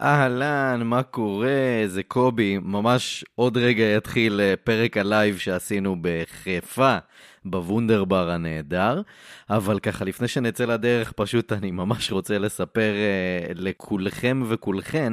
אהלן, מה קורה? זה קובי. ממש עוד רגע יתחיל אה, פרק הלייב שעשינו בחיפה, בוונדרבר הנהדר. אבל ככה, לפני שנצא לדרך, פשוט אני ממש רוצה לספר אה, לכולכם וכולכן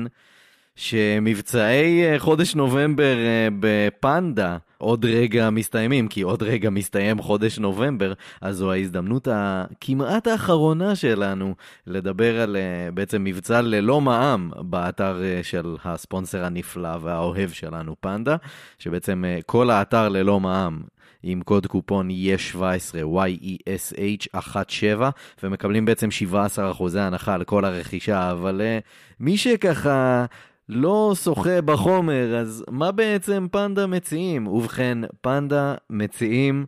שמבצעי אה, חודש נובמבר אה, בפנדה עוד רגע מסתיימים, כי עוד רגע מסתיים חודש נובמבר, אז זו ההזדמנות הכמעט האחרונה שלנו לדבר על uh, בעצם מבצע ללא מע"מ באתר של הספונסר הנפלא והאוהב שלנו, פנדה, שבעצם כל האתר ללא מע"מ עם קוד קופון יש17, Y-E-S-H 17, ומקבלים בעצם 17% הנחה על כל הרכישה, אבל uh, מי שככה... לא שוחה בחומר, אז מה בעצם פנדה מציעים? ובכן, פנדה מציעים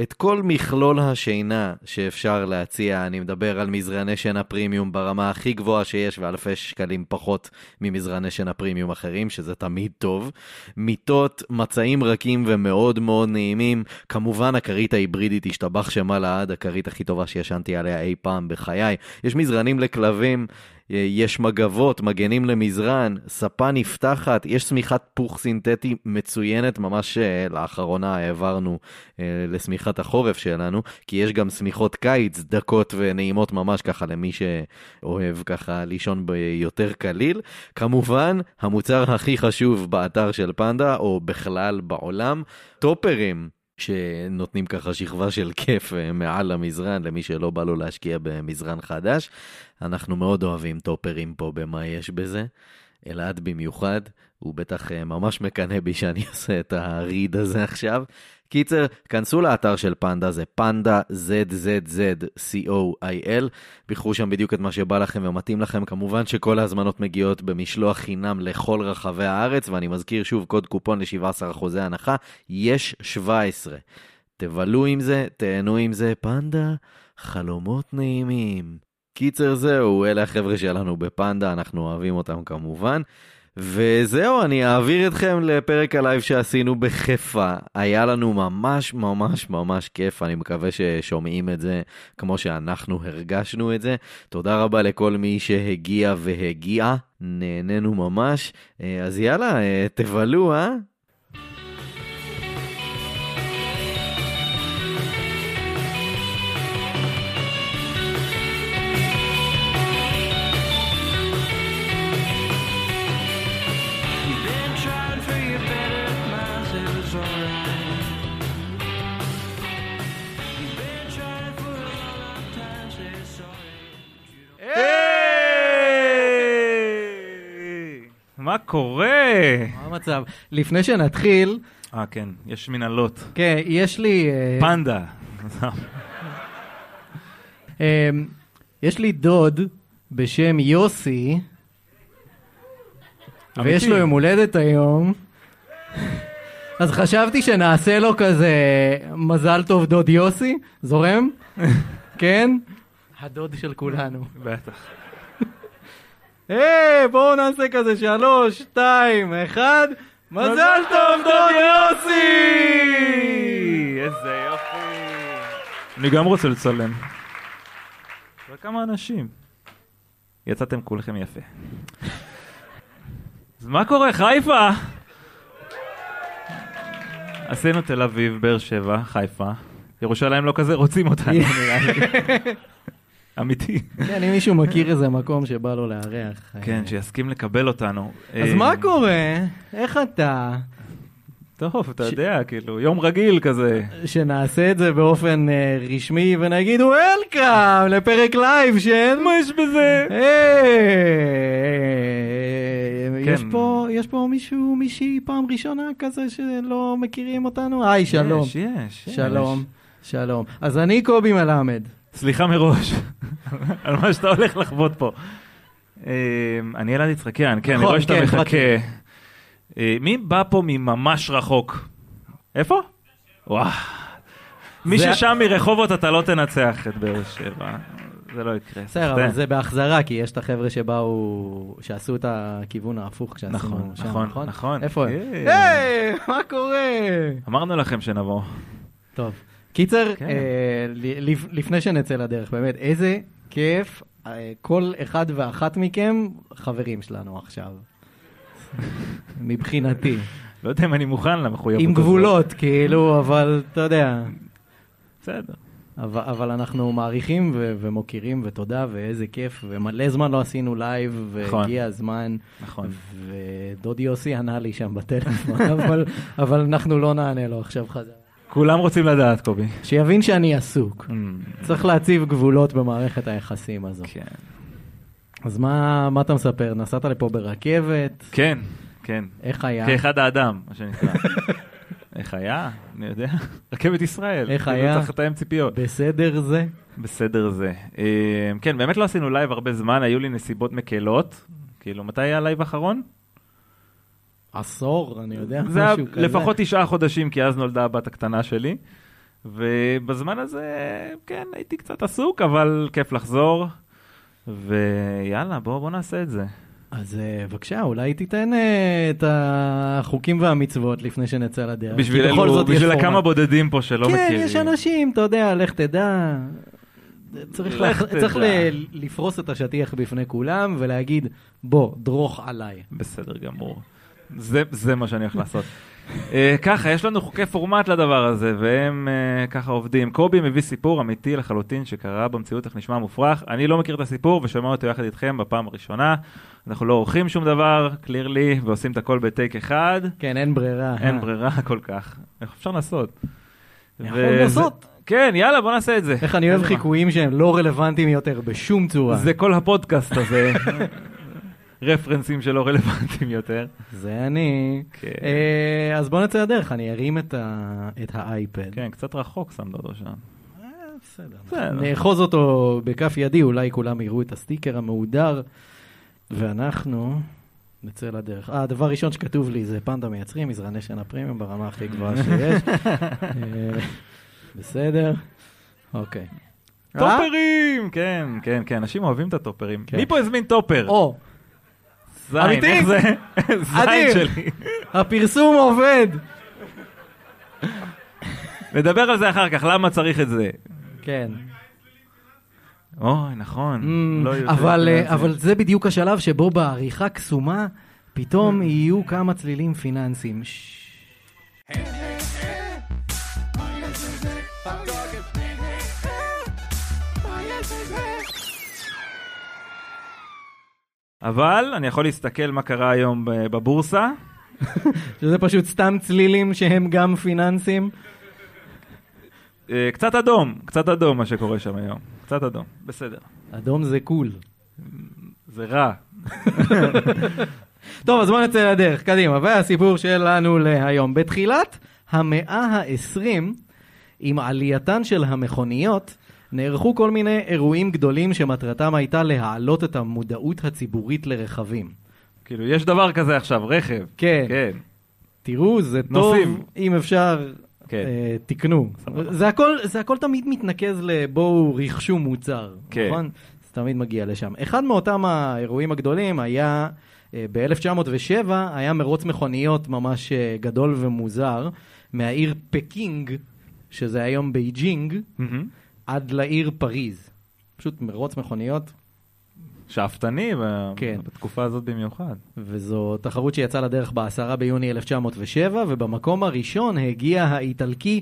את כל מכלול השינה שאפשר להציע. אני מדבר על מזרני שינה פרימיום ברמה הכי גבוהה שיש, ואלפי שקלים פחות ממזרני שינה פרימיום אחרים, שזה תמיד טוב. מיטות, מצעים רכים ומאוד מאוד נעימים. כמובן, הכרית ההיברידית השתבח שמה לעד, הכרית הכי טובה שישנתי עליה אי פעם בחיי. יש מזרנים לכלבים. יש מגבות, מגנים למזרן, ספה נפתחת, יש שמיכת פוך סינתטי מצוינת, ממש אה, לאחרונה העברנו אה, לשמיכת החורף שלנו, כי יש גם שמיכות קיץ דקות ונעימות ממש ככה למי שאוהב ככה לישון ביותר קליל. כמובן, המוצר הכי חשוב באתר של פנדה, או בכלל בעולם, טופרים. שנותנים ככה שכבה של כיף אה, מעל המזרן למי שלא בא לו להשקיע במזרן חדש. אנחנו מאוד אוהבים טופרים פה במה יש בזה. אלעד במיוחד, הוא בטח אה, ממש מקנא בי שאני עושה את הריד הזה עכשיו. קיצר, כנסו לאתר של פנדה, זה פנדה ZZZ.co.il, בחרו שם בדיוק את מה שבא לכם ומתאים לכם. כמובן שכל ההזמנות מגיעות במשלוח חינם לכל רחבי הארץ, ואני מזכיר שוב, קוד קופון ל-17% הנחה, יש 17. תבלו עם זה, תהנו עם זה, פנדה, חלומות נעימים. קיצר זהו, אלה החבר'ה שלנו בפנדה, אנחנו אוהבים אותם כמובן. וזהו, אני אעביר אתכם לפרק הלייב שעשינו בחיפה. היה לנו ממש ממש ממש כיף, אני מקווה ששומעים את זה כמו שאנחנו הרגשנו את זה. תודה רבה לכל מי שהגיע והגיעה, נהנינו ממש. אה, אז יאללה, אה, תבלו, אה? מה קורה? מה המצב? לפני שנתחיל... אה, כן, יש מנהלות. כן, יש לי... אה, פנדה. אה, יש לי דוד בשם יוסי, ויש לו יום הולדת היום, אז חשבתי שנעשה לו כזה מזל טוב דוד יוסי, זורם? כן? הדוד של כולנו. בטח. היי, בואו נעשה כזה שלוש, שתיים, אחד, מזל טוב דוד יוסי! איזה יופי. אני גם רוצה לצלם. וכמה אנשים. יצאתם כולכם יפה. אז מה קורה, חיפה? עשינו תל אביב, באר שבע, חיפה. ירושלים לא כזה רוצים אותנו, נראה לי. אמיתי. כן, אם מישהו מכיר איזה מקום שבא לו לארח. כן, אה, שיסכים לקבל אותנו. אז אה, מה קורה? איך אתה? טוב, אתה יודע, כאילו, יום רגיל כזה. שנעשה את זה באופן אה, רשמי ונגיד welcome לפרק לייב של... מה יש בזה? היי, כן. יש פה- יש פה מישהו, מישהי פעם ראשונה כזה שלא מכירים אותנו? היי, שלום. יש, יש. יש. שלום, שלום. אז אני קובי מלמד. סליחה מראש על מה שאתה הולך לחוות פה. אה, אני אלעד יצחקיאן, כן, אני נכון, רואה שאתה כן, מחכה. אה, מי בא פה מממש רחוק? איפה? וואו. מי ששם מרחובות אתה לא תנצח את באר שבע. זה לא יקרה. בסדר. אבל זה בהחזרה, כי יש את החבר'ה שבאו, שעשו את הכיוון ההפוך כשעשינו נכון, שם, נכון, נכון? נכון. איפה הם? אה. היי, מה קורה? אמרנו לכם שנבוא. טוב, קיצר, כן. אה, לפני שנצא לדרך, באמת, איזה כיף אה, כל אחד ואחת מכם חברים שלנו עכשיו. מבחינתי. לא יודע אם אני מוכן למחויבות עם הזאת. גבולות, כאילו, אבל אתה יודע. בסדר. אבל, אבל אנחנו מעריכים ו- ומוקירים, ותודה, ואיזה כיף, ומלא זמן לא עשינו לייב, נכון. והגיע הזמן, נכון. ודודי יוסי ענה לי שם בטלפון, אבל, אבל אנחנו לא נענה לו עכשיו חזרה. כולם רוצים לדעת, קובי. שיבין שאני עסוק. Mm, צריך להציב גבולות במערכת היחסים הזו. כן. אז מה, מה אתה מספר? נסעת לפה ברכבת? כן, כן. איך היה? כאחד האדם, מה שנקרא. איך היה? אני יודע. רכבת ישראל. איך היה? צריך לתאם ציפיות. בסדר זה? בסדר זה. אה, כן, באמת לא עשינו לייב הרבה זמן, היו לי נסיבות מקלות. כאילו, מתי היה הלייב האחרון? עשור, אני יודע, זה היה משהו כזה. לפחות תשעה חודשים, כי אז נולדה הבת הקטנה שלי. ובזמן הזה, כן, הייתי קצת עסוק, אבל כיף לחזור. ויאללה, בוא, בוא נעשה את זה. אז אה, בבקשה, אולי תיתן אה, את החוקים והמצוות לפני שנצא לדרך. בשביל אלו, בשביל. הכמה בודדים פה שלא כן, מכירים. יש אנשים, אתה יודע, לך תדע. צריך, לך לח... צריך תדע. ל... לפרוס את השטיח בפני כולם ולהגיד, בוא, דרוך עליי. בסדר גמור. זה, זה מה שאני הולך לעשות. uh, ככה, יש לנו חוקי פורמט לדבר הזה, והם uh, ככה עובדים. קובי מביא סיפור אמיתי לחלוטין שקרה במציאות, איך נשמע מופרך. אני לא מכיר את הסיפור ושומע אותו יחד איתכם בפעם הראשונה. אנחנו לא עורכים שום דבר, קלירלי, ועושים את הכל בטייק אחד. כן, אין ברירה. אין אה. ברירה כל כך. איך אפשר לעשות? יכול וזה- לעשות. כן, יאללה, בוא נעשה את זה. איך אני אוהב. חיקויים שהם לא רלוונטיים יותר בשום צורה. זה כל הפודקאסט הזה. רפרנסים שלא רלוונטיים יותר. זה אני. כן. אה, אז בוא נצא לדרך, אני ארים את ה- את האייפד. כן, קצת רחוק שמת אותו שם. אה, בסדר. בסדר. נאחוז אותו בכף ידי, אולי כולם יראו את הסטיקר המהודר, ואנחנו נצא לדרך. אה, הדבר הראשון שכתוב לי זה פנדה מייצרים, מזרני שנה פרימיום ברמה הכי גבוהה שיש. אה, בסדר, אוקיי. טופרים! כן, כן, כן, אנשים אוהבים את הטופרים. כן. מי פה הזמין טופר? או, זין, אמיתי? איך זה? זין אדיר. שלי. הפרסום עובד! נדבר על זה אחר כך, למה צריך את זה? כן. אוי, נכון. Mm, לא אבל, אה, פיננסים. אבל זה בדיוק השלב שבו בעריכה קסומה פתאום יהיו כמה צלילים פיננסיים. ש- אבל אני יכול להסתכל מה קרה היום בבורסה. שזה פשוט סתם צלילים שהם גם פיננסיים. אה, קצת אדום, קצת אדום מה שקורה שם היום. קצת אדום, בסדר. אדום זה קול. זה רע. טוב, אז בואו נצא לדרך, קדימה. והסיפור שלנו להיום. בתחילת המאה ה-20, עם עלייתן של המכוניות, נערכו כל מיני אירועים גדולים שמטרתם הייתה להעלות את המודעות הציבורית לרכבים. כאילו, יש דבר כזה עכשיו, רכב. כן. כן. תראו, זה טוב, נוסעים. אם אפשר, כן. אה, תקנו. זה הכל, זה הכל תמיד מתנקז לבואו רכשו מוצר, כן. נכון? זה תמיד מגיע לשם. אחד מאותם האירועים הגדולים היה, אה, ב-1907, היה מרוץ מכוניות ממש אה, גדול ומוזר, מהעיר פקינג, שזה היום בייג'ינג, מהמם. עד לעיר פריז. פשוט מרוץ מכוניות, שאפתני כן. בתקופה הזאת במיוחד. וזו תחרות שיצאה לדרך ב-10 ביוני 1907, ובמקום הראשון הגיע האיטלקי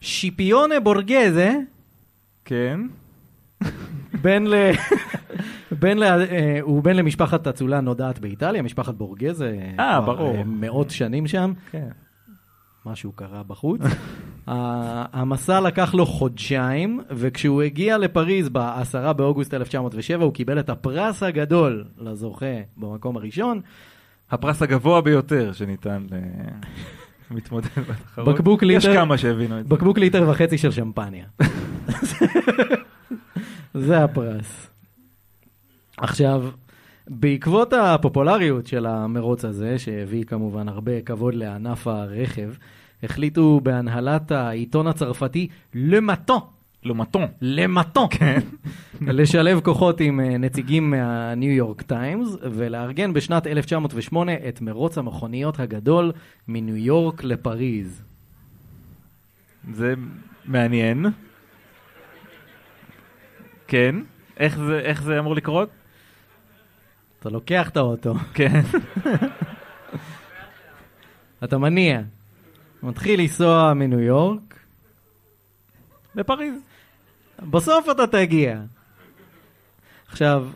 שיפיונה בורגזה, כן. בן ל... בן ל... אה, הוא בן למשפחת אצולה נודעת באיטליה, משפחת בורגזה. אה, ברור. אה, מאות שנים שם, כן. משהו קרה בחוץ. המסע לקח לו חודשיים, וכשהוא הגיע לפריז ב-10 באוגוסט 1907, הוא קיבל את הפרס הגדול לזוכה במקום הראשון, הפרס הגבוה ביותר שניתן למתמודד בתחרות. בקבוק יש כמה שהבינו את זה. בקבוק ליטר וחצי של שמפניה. זה הפרס. עכשיו, בעקבות הפופולריות של המרוץ הזה, שהביא כמובן הרבה כבוד לענף הרכב, החליטו בהנהלת העיתון הצרפתי למטון, לעומתו. למטון, לשלב כוחות עם אה, נציגים מהניו יורק טיימס, ולארגן בשנת 1908 את מרוץ המכוניות הגדול מניו יורק לפריז. זה מעניין. כן. איך זה, איך זה אמור לקרות? אתה לוקח את האוטו, כן. אתה מניע, מתחיל לנסוע מניו יורק, בפריז. בסוף אתה תגיע. עכשיו,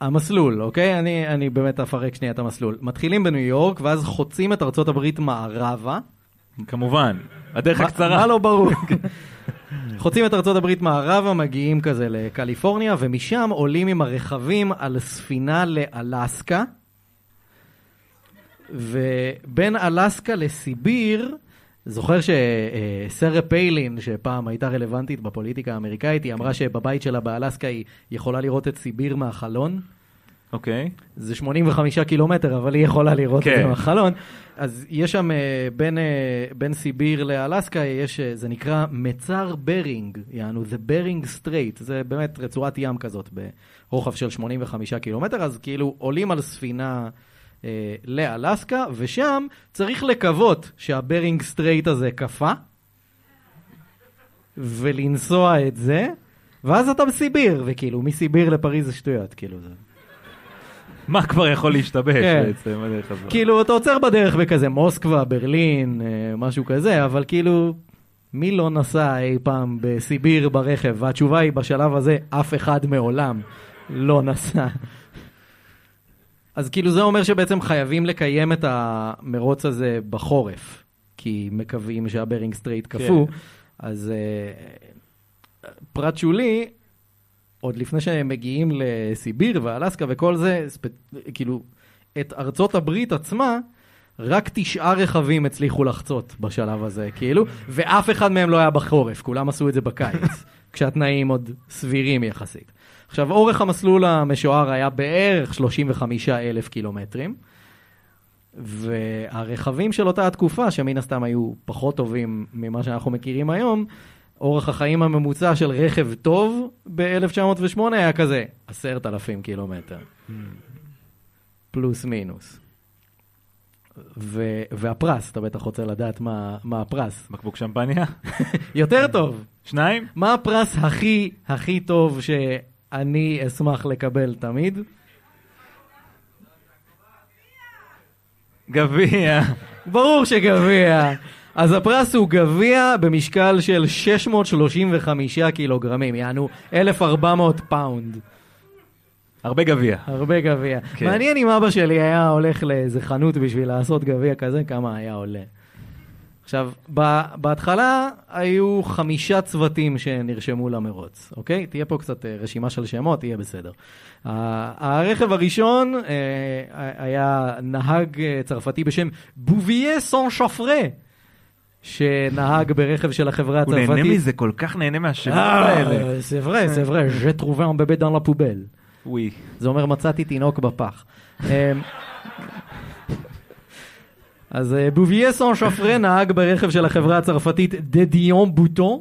המסלול, אוקיי? אני, אני באמת אפרק שנייה את המסלול. מתחילים בניו יורק, ואז חוצים את ארצות הברית מערבה. כמובן. הדרך מה- הקצרה. מה לא ברור? חוצים את ארצות הברית מערבה, מגיעים כזה לקליפורניה, ומשם עולים עם הרכבים על ספינה לאלסקה. ובין אלסקה לסיביר, זוכר שסרה פיילין, שפעם הייתה רלוונטית בפוליטיקה האמריקאית, היא אמרה שבבית שלה באלסקה היא יכולה לראות את סיביר מהחלון. אוקיי. זה 85 קילומטר, אבל היא יכולה לראות את כן. זה מהחלון. אז יש שם, אה, בין, אה, בין סיביר לאלסקה, יש, אה, זה נקרא מצר ברינג, יענו, זה Bering Strait, זה באמת רצועת ים כזאת, ברוחב של 85 קילומטר, אז כאילו עולים על ספינה אה, לאלסקה, ושם צריך לקוות שה Bering Strait הזה קפא, ולנסוע את זה, ואז אתה בסיביר, וכאילו, מסיביר לפריז זה שטויות, כאילו זה... מה כבר יכול להשתבש כן. בעצם הזאת? כאילו, אתה עוצר בדרך בכזה מוסקבה, ברלין, אה, משהו כזה, אבל כאילו, מי לא נסע אי פעם בסיביר ברכב? והתשובה היא, בשלב הזה, אף אחד מעולם לא נסע. אז כאילו, זה אומר שבעצם חייבים לקיים את המרוץ הזה בחורף, כי מקווים שה Bering Strait קפוא. כן. אז אה, פרט שולי, עוד לפני שהם מגיעים לסיביר ואלסקה וכל זה, ספ... כאילו, את ארצות הברית עצמה, רק תשעה רכבים הצליחו לחצות בשלב הזה, כאילו, ואף אחד מהם לא היה בחורף, כולם עשו את זה בקיץ, כשהתנאים עוד סבירים יחסית. עכשיו, אורך המסלול המשוער היה בערך 35 אלף קילומטרים, והרכבים של אותה התקופה, שמן הסתם היו פחות טובים ממה שאנחנו מכירים היום, אורך החיים הממוצע של רכב טוב ב-1908 היה כזה, עשרת אלפים קילומטר. פלוס מינוס. ו- והפרס, אתה בטח רוצה לדעת מה, מה הפרס. בקבוק שמפניה? יותר טוב, שניים? מה הפרס הכי הכי טוב שאני אשמח לקבל תמיד? גביע. ברור שגביע. אז הפרס הוא גביע במשקל של 635 קילוגרמים, יענו 1,400 pound. הרבה גביע. הרבה גביע. כן. מעניין אם אבא שלי היה הולך לאיזה חנות בשביל לעשות גביע כזה, כמה היה עולה. עכשיו, בהתחלה היו חמישה צוותים שנרשמו למרוץ, אוקיי? תהיה פה קצת אה, רשימה של שמות, יהיה בסדר. הרכב הראשון אה, היה נהג אה, צרפתי בשם בוביה סון שפרה, שנהג ברכב של החברה הוא הצרפתית. נהנה מזה, כל כך נהנה מהשמות אה, האלה. זה vrai, זה vrai, je trouvé un bébé dans la poubelle. זה אומר מצאתי תינוק בפח. אז אה, בוביה סון שפרה נהג ברכב של החברה הצרפתית דדיון בוטון,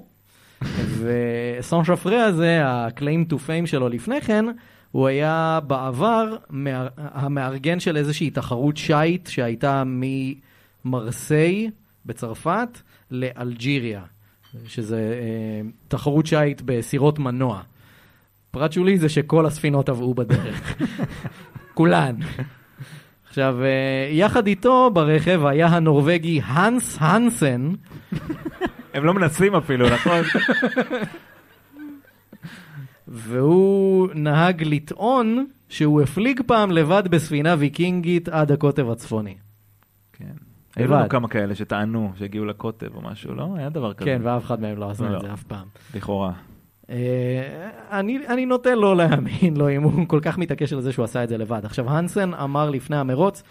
וסון שפרה הזה, ה-claim to fame שלו לפני כן, הוא היה בעבר מאר- המארגן של איזושהי תחרות שיט שהייתה ממרסיי בצרפת לאלג'יריה, שזה אה, תחרות שיט בסירות מנוע. פרט שולי זה שכל הספינות טבעו בדרך. כולן. עכשיו, אה, יחד איתו ברכב היה הנורבגי הנס הנסן, הם לא מנסים אפילו, נכון? והוא נהג לטעון שהוא הפליג פעם לבד בספינה ויקינגית עד הקוטב הצפוני. כן. היו לנו. כמה כאלה שטענו שהגיעו לקוטב או משהו, לא? היה דבר כזה. כן, ואף אחד מהם לא עשה לא. את זה אף פעם. לכאורה. אה, אני, אני נוטה לא להאמין לו אם הוא כל כך מתעקש על זה שהוא עשה את זה לבד. עכשיו, הנסן אמר לפני המרוץ,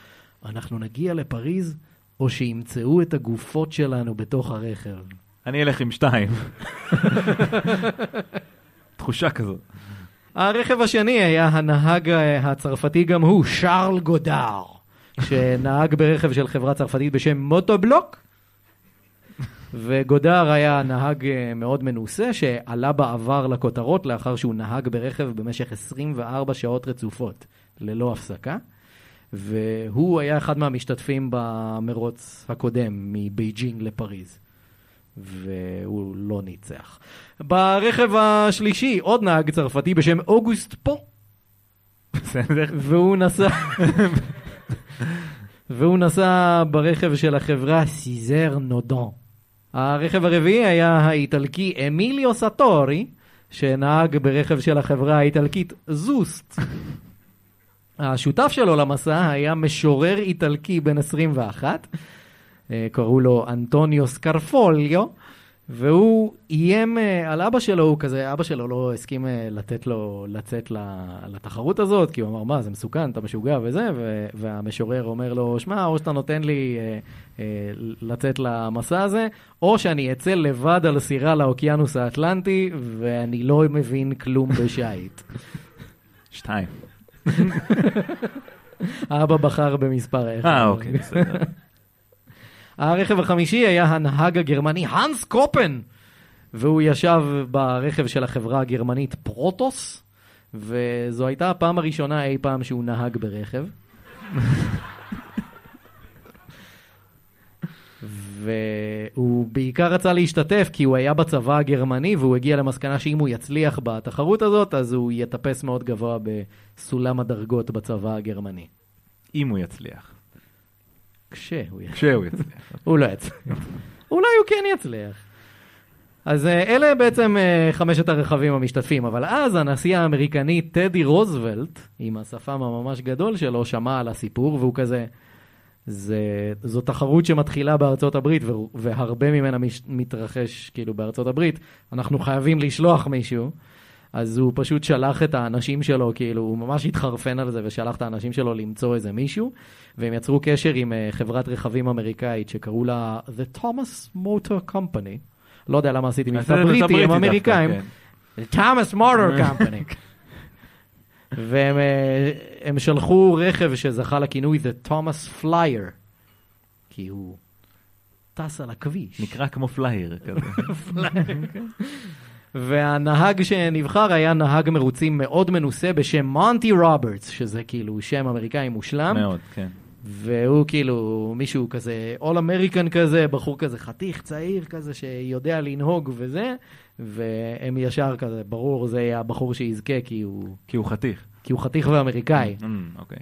אנחנו נגיע לפריז, או שימצאו את הגופות שלנו בתוך הרכב. אני אלך עם שתיים. תחושה כזאת. הרכב השני היה הנהג אה, הצרפתי גם הוא, שרל גודר, שנהג ברכב של חברה צרפתית בשם מוטובלוק. וגודר היה נהג אה, מאוד מנוסה, שעלה בעבר לכותרות לאחר שהוא נהג ברכב במשך 24 שעות רצופות, ללא הפסקה. והוא היה אחד מהמשתתפים במרוץ הקודם, מבייג'ינג לפריז. והוא לא ניצח. ברכב השלישי, עוד נהג צרפתי בשם אוגוסט פו, בסדר? והוא נסע... והוא נסע ברכב של החברה סיזר נודון. הרכב הרביעי היה האיטלקי אמיליו סטורי, שנהג ברכב של החברה האיטלקית זוסט. השותף שלו למסע היה משורר איטלקי בן 21, אה, קראו לו אנטוניו סקרפוליו, והוא איים אה, על אבא שלו, הוא כזה, אבא שלו לא הסכים אה, לתת לו לצאת לתחרות הזאת, כי הוא אמר, מה, זה מסוכן, אתה משוגע וזה, והמשורר אומר לו, שמע, או שאתה נותן לי אה, אה, לצאת למסע הזה, או שאני אצא לבד על סירה לאוקיינוס האטלנטי, ואני לא מבין כלום בשיט. שתיים. האבא בחר במספר אחד. אה, אוקיי, בסדר. הרכב החמישי היה הנהג הגרמני הנס קופן, והוא ישב ברכב של החברה הגרמנית פרוטוס, וזו הייתה הפעם הראשונה אי פעם שהוא נהג ברכב. והוא בעיקר רצה להשתתף כי הוא היה בצבא הגרמני והוא הגיע למסקנה שאם הוא יצליח בתחרות הזאת אז הוא יטפס מאוד גבוה בסולם הדרגות בצבא הגרמני. אם הוא יצליח. כשהוא יצליח. כשהוא יצליח. הוא לא יצליח. אולי הוא כן יצליח. אז אה, אלה בעצם אה, חמשת הרכבים המשתתפים, אבל אז הנשיא האמריקני טדי רוזוולט, עם השפם הממש גדול שלו, שמע על הסיפור, והוא כזה, זה, זו תחרות שמתחילה בארצות הברית, והרבה ממנה מתרחש כאילו בארצות הברית, אנחנו חייבים לשלוח מישהו. אז הוא פשוט שלח את האנשים שלו, כאילו, הוא ממש התחרפן על זה ושלח את האנשים שלו למצוא איזה מישהו, והם יצרו קשר עם uh, חברת רכבים אמריקאית שקראו לה The Thomas Motor Company. לא יודע למה עשיתי מבטא בריטי, הם דווקא, אמריקאים. כן. The Thomas Motor Company. והם אה, שלחו רכב שזכה לכינוי The Thomas Flyer, כי הוא טס על הכביש. נקרא כמו פלייר כזה. והנהג שנבחר היה נהג מרוצים מאוד מנוסה בשם מונטי רוברטס, שזה כאילו שם אמריקאי מושלם. מאוד, כן. והוא כאילו מישהו כזה, אול אמריקן כזה, בחור כזה חתיך, צעיר כזה, שיודע לנהוג וזה, והם ישר כזה, ברור, זה יהיה הבחור שיזכה, כי הוא, כי הוא חתיך. כי הוא חתיך ואמריקאי. אמ, אוקיי.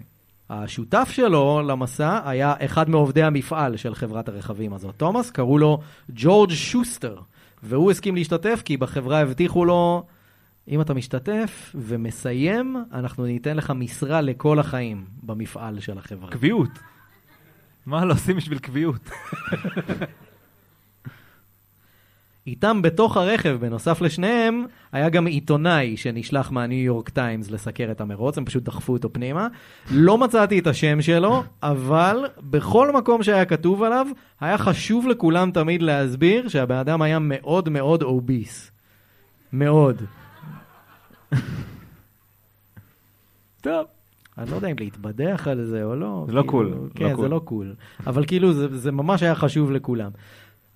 השותף שלו למסע היה אחד מעובדי המפעל של חברת הרכבים הזאת. תומאס, קראו לו ג'ורג' שוסטר, והוא הסכים להשתתף כי בחברה הבטיחו לו, אם אתה משתתף ומסיים, אנחנו ניתן לך משרה לכל החיים במפעל של החברה. קביעות. מה לא עושים בשביל קביעות? איתם בתוך הרכב, בנוסף לשניהם, היה גם עיתונאי שנשלח מהניו יורק טיימס לסקר את המרוץ, הם פשוט דחפו אותו פנימה. לא מצאתי את השם שלו, אבל בכל מקום שהיה כתוב עליו, היה חשוב לכולם תמיד להסביר שהבן אדם היה מאוד מאוד אוביס. מאוד. טוב. אני לא יודע אם להתבדח על זה או לא. זה לא כאילו, cool, לא כן, cool. זה לא cool. אבל כאילו, זה, זה ממש היה חשוב לכולם.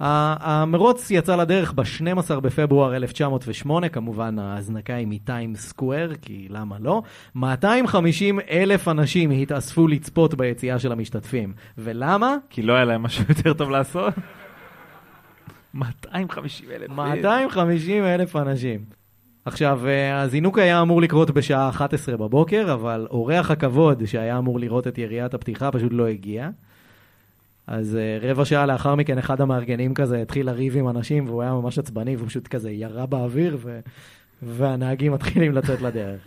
המרוץ יצא לדרך ב-12 בפברואר 1908, כמובן ההזנקה היא מ Times Square, כי למה לא? 250 אלף אנשים התאספו לצפות ביציאה של המשתתפים. ולמה? כי לא היה להם משהו יותר טוב לעשות? 250 אלף. 250 אלף אנשים. עכשיו, אה, הזינוק היה אמור לקרות בשעה 11 בבוקר, אבל אורח הכבוד שהיה אמור לראות את יריית הפתיחה פשוט לא הגיע. אז uh, רבע שעה לאחר מכן אחד המארגנים כזה התחיל לריב עם אנשים והוא היה ממש עצבני והוא פשוט כזה ירה באוויר ו... והנהגים מתחילים לצאת לדרך.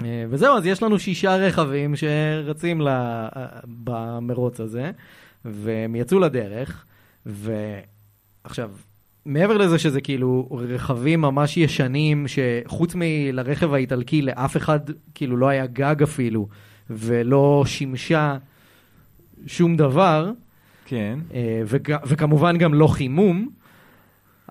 Uh, וזהו, אז יש לנו שישה רכבים שרצים ל... uh, במרוץ הזה והם יצאו לדרך ועכשיו, מעבר לזה שזה כאילו רכבים ממש ישנים שחוץ מלרכב האיטלקי לאף אחד כאילו לא היה גג אפילו ולא שימשה שום דבר, כן. אה, וג- וכמובן גם לא חימום,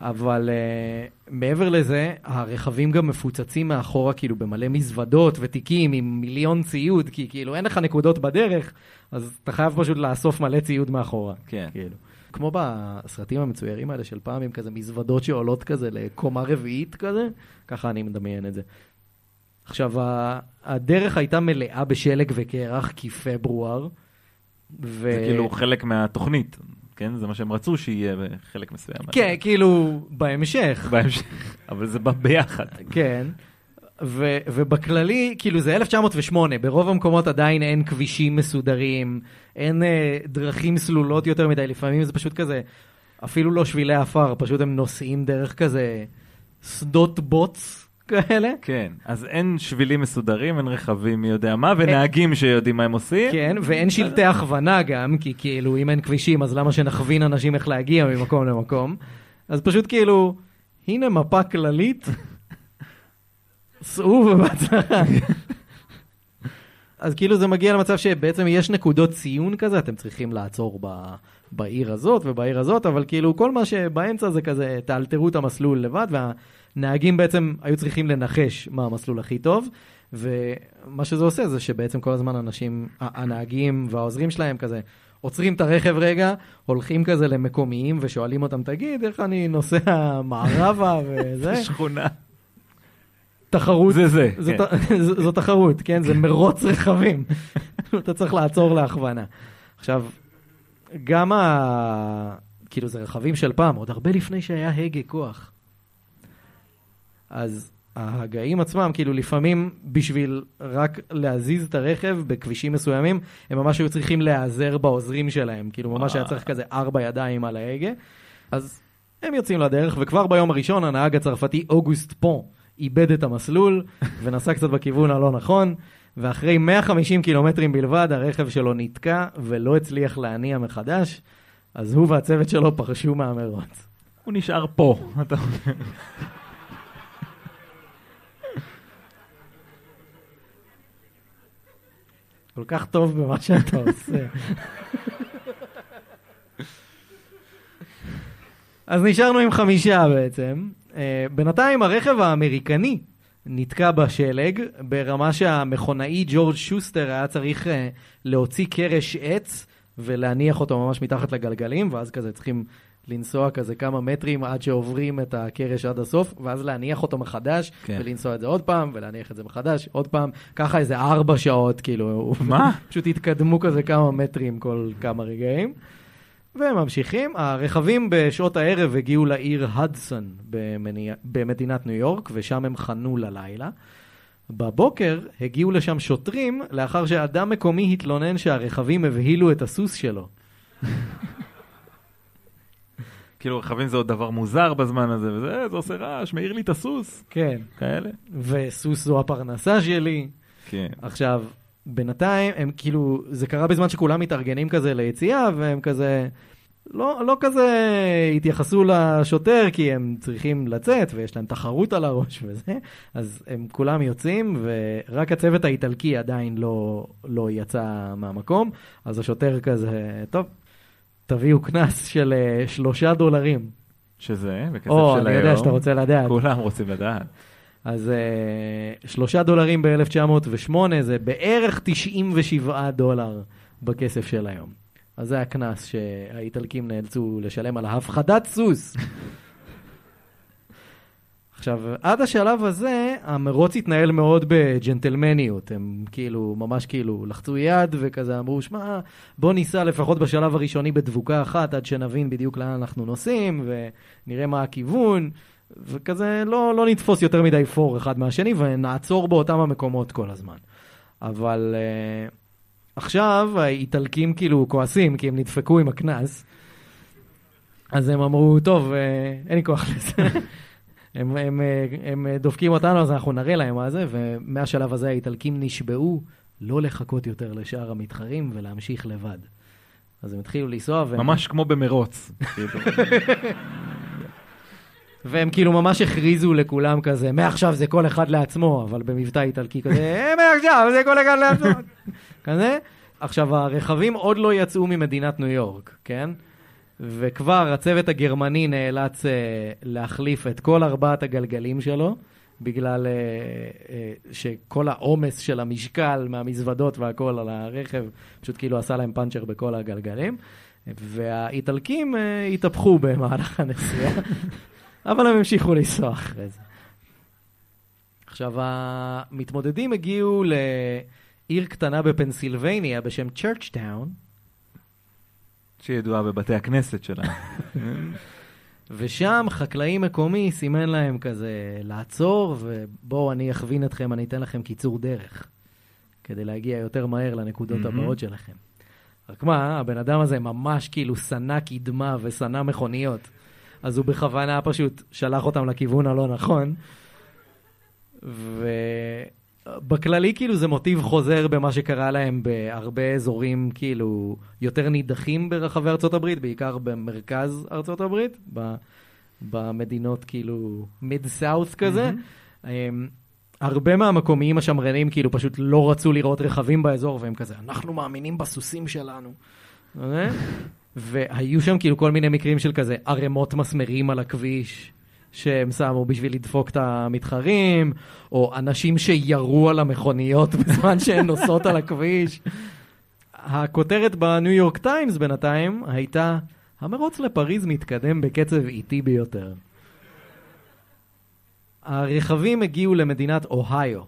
אבל אה, מעבר לזה, הרכבים גם מפוצצים מאחורה כאילו במלא מזוודות ותיקים עם מיליון ציוד, כי כאילו אין לך נקודות בדרך, אז אתה חייב פשוט לאסוף מלא ציוד מאחורה. כן. כאילו. כמו בסרטים המצוירים האלה של פעם, עם כזה מזוודות שעולות כזה לקומה רביעית כזה, ככה אני מדמיין את זה. עכשיו, הדרך הייתה מלאה בשלג וקרח, כי פברואר. ו... זה כאילו חלק מהתוכנית. כן? זה מה שהם רצו שיהיה בחלק מסוים. כן, כאילו, בהמשך. בהמשך, אבל זה בא ביחד. כן. ו- ובכללי, כאילו זה 1908, ברוב המקומות עדיין אין כבישים מסודרים, אין אה, דרכים סלולות יותר מדי, לפעמים זה פשוט כזה, אפילו לא שבילי עפר, פשוט הם נוסעים דרך כזה שדות בוץ כאלה. כן, אז אין שבילים מסודרים, אין רכבים מי יודע מה, ונהגים שיודעים מה הם עושים. כן, ואין שלטי הכוונה גם, כי כאילו אם אין כבישים אז למה שנכווין אנשים איך להגיע ממקום למקום? אז פשוט כאילו, הנה מפה כללית, סעו ובהצלחה. אז כאילו זה מגיע למצב שבעצם יש נקודות ציון כזה, אתם צריכים לעצור ב, בעיר הזאת ובעיר הזאת, אבל כאילו כל מה שבאמצע זה כזה, תאלתרו את המסלול לבד, והנהגים בעצם היו צריכים לנחש מה המסלול הכי טוב, ומה שזה עושה זה שבעצם כל הזמן אנשים, הנהגים והעוזרים שלהם כזה, עוצרים את הרכב רגע, הולכים כזה למקומיים ושואלים אותם, תגיד, איך אני נוסע מערבה וזה? שכונה. תחרות. זה זה, זו, כן. ת- זו, זו תחרות, כן? זה מרוץ רכבים. אתה צריך לעצור להכוונה. עכשיו, גם ה... כאילו, זה רכבים של פעם, עוד הרבה לפני שהיה הגה כוח. אז ההגאים עצמם, כאילו, לפעמים בשביל רק להזיז את הרכב בכבישים מסוימים, הם ממש היו צריכים להיעזר בעוזרים שלהם. כאילו, ממש היה צריך כזה ארבע ידיים על ההגה. אז הם יוצאים לדרך, וכבר ביום הראשון הנהג הצרפתי אוגוסט פון איבד את המסלול ונסע קצת בכיוון הלא נכון, ואחרי 150 קילומטרים בלבד הרכב שלו נתקע ולא הצליח להניע מחדש, אז הוא והצוות שלו פרשו מהמרוץ. הוא נשאר פה. אתה אומר. כל כך טוב במה שאתה עושה. אז נשארנו עם חמישה בעצם. אה, בינתיים הרכב האמריקני נתקע בשלג, ברמה שהמכונאי ג'ורג' שוסטר היה צריך אה, להוציא קרש עץ ולהניח אותו ממש מתחת לגלגלים, ואז כזה צריכים לנסוע כזה כמה מטרים עד שעוברים את הקרש עד הסוף, ואז להניח אותו מחדש, כן. ולנסוע את זה עוד פעם, ולהניח את זה מחדש, עוד פעם, ככה איזה ארבע שעות, כאילו. מה? פשוט התקדמו כזה כמה מטרים כל כמה רגעים. והם ממשיכים. הרכבים בשעות הערב הגיעו לעיר הדסון במניע- במדינת ניו יורק, ושם הם חנו ללילה. בבוקר הגיעו לשם שוטרים לאחר שאדם מקומי התלונן שהרכבים הבהילו את הסוס שלו. כאילו רכבים זה עוד דבר מוזר בזמן הזה, וזה, זה עושה רעש, מעיר לי את הסוס. כן. כאלה. וסוס זו הפרנסה שלי. כן. עכשיו, בינתיים, הם כאילו, זה קרה בזמן שכולם מתארגנים כזה ליציאה, והם כזה, לא, לא כזה התייחסו לשוטר, כי הם צריכים לצאת, ויש להם תחרות על הראש וזה, אז הם כולם יוצאים, ורק הצוות האיטלקי עדיין לא, לא יצא מהמקום, אז השוטר כזה, טוב, תביאו קנס של אה, שלושה דולרים. שזה, בכסף או, של אני יודע היום. שאתה רוצה לדעת. כולם רוצים לדעת. אז אה, שלושה דולרים ב-1908 זה בערך 97 דולר בכסף של היום. אז זה הקנס שהאיטלקים נאלצו לשלם על ההפחדת סוס. עכשיו, עד השלב הזה, המרוץ התנהל מאוד בג'נטלמניות. הם כאילו, ממש כאילו, לחצו יד וכזה אמרו, שמע, בוא ניסע לפחות בשלב הראשוני בדבוקה אחת, עד שנבין בדיוק לאן אנחנו נוסעים, ונראה מה הכיוון. וכזה לא, לא נתפוס יותר מדי פור אחד מהשני ונעצור באותם המקומות כל הזמן. אבל uh, עכשיו האיטלקים כאילו כועסים כי הם נדפקו עם הקנס, אז הם אמרו, טוב, uh, אין לי כוח לזה. הם, הם, הם אה, דופקים אותנו, אז אנחנו נראה להם מה זה, ומהשלב הזה האיטלקים נשבעו לא לחכות יותר לשאר המתחרים ולהמשיך לבד. אז הם התחילו לנסוע, והם, ממש כמו במרוץ. והם כאילו ממש הכריזו לכולם כזה, מעכשיו זה כל אחד לעצמו, אבל במבטא איטלקי כזה, "אה, מעכשיו זה כל אחד לעצמו. כזה. עכשיו, הרכבים עוד לא יצאו ממדינת ניו יורק, כן? וכבר הצוות הגרמני נאלץ uh, להחליף את כל ארבעת הגלגלים שלו, בגלל uh, uh, שכל העומס של המשקל מהמזוודות והכל על הרכב, פשוט כאילו עשה להם פאנצ'ר בכל הגלגלים. והאיטלקים uh, התהפכו במהלך הנסיעה, אבל הם המשיכו לנסוע אחרי זה. עכשיו, המתמודדים הגיעו לעיר קטנה בפנסילבניה בשם צ'רצ'טאון, שידועה בבתי הכנסת שלנו. ושם חקלאי מקומי סימן להם כזה לעצור, ובואו אני אכווין אתכם, אני אתן לכם קיצור דרך, כדי להגיע יותר מהר לנקודות. הבאות שלכם. רק מה, הבן אדם הזה ממש כאילו שנא קדמה ושנא מכוניות, אז הוא בכוונה פשוט שלח אותם לכיוון הלא נכון, ובכללי כאילו זה מוטיב חוזר במה שקרה להם בהרבה אזורים כאילו יותר נידחים ברחבי ארצות הברית, בעיקר במרכז ארצות הברית, ב- במדינות כאילו מיד סאוס כזה. אמ, הרבה מהמקומיים השמרנים כאילו פשוט לא רצו לראות רכבים באזור, והם כזה, אנחנו מאמינים בסוסים שלנו. אה? והיו שם כאילו כל מיני מקרים של כזה ערימות מסמרים על הכביש. שהם שמו בשביל לדפוק את המתחרים, או אנשים שירו על המכוניות בזמן שהן נוסעות על הכביש. הכותרת בניו יורק טיימס בינתיים הייתה, המרוץ לפריז מתקדם בקצב איטי ביותר. הרכבים הגיעו למדינת אוהיו.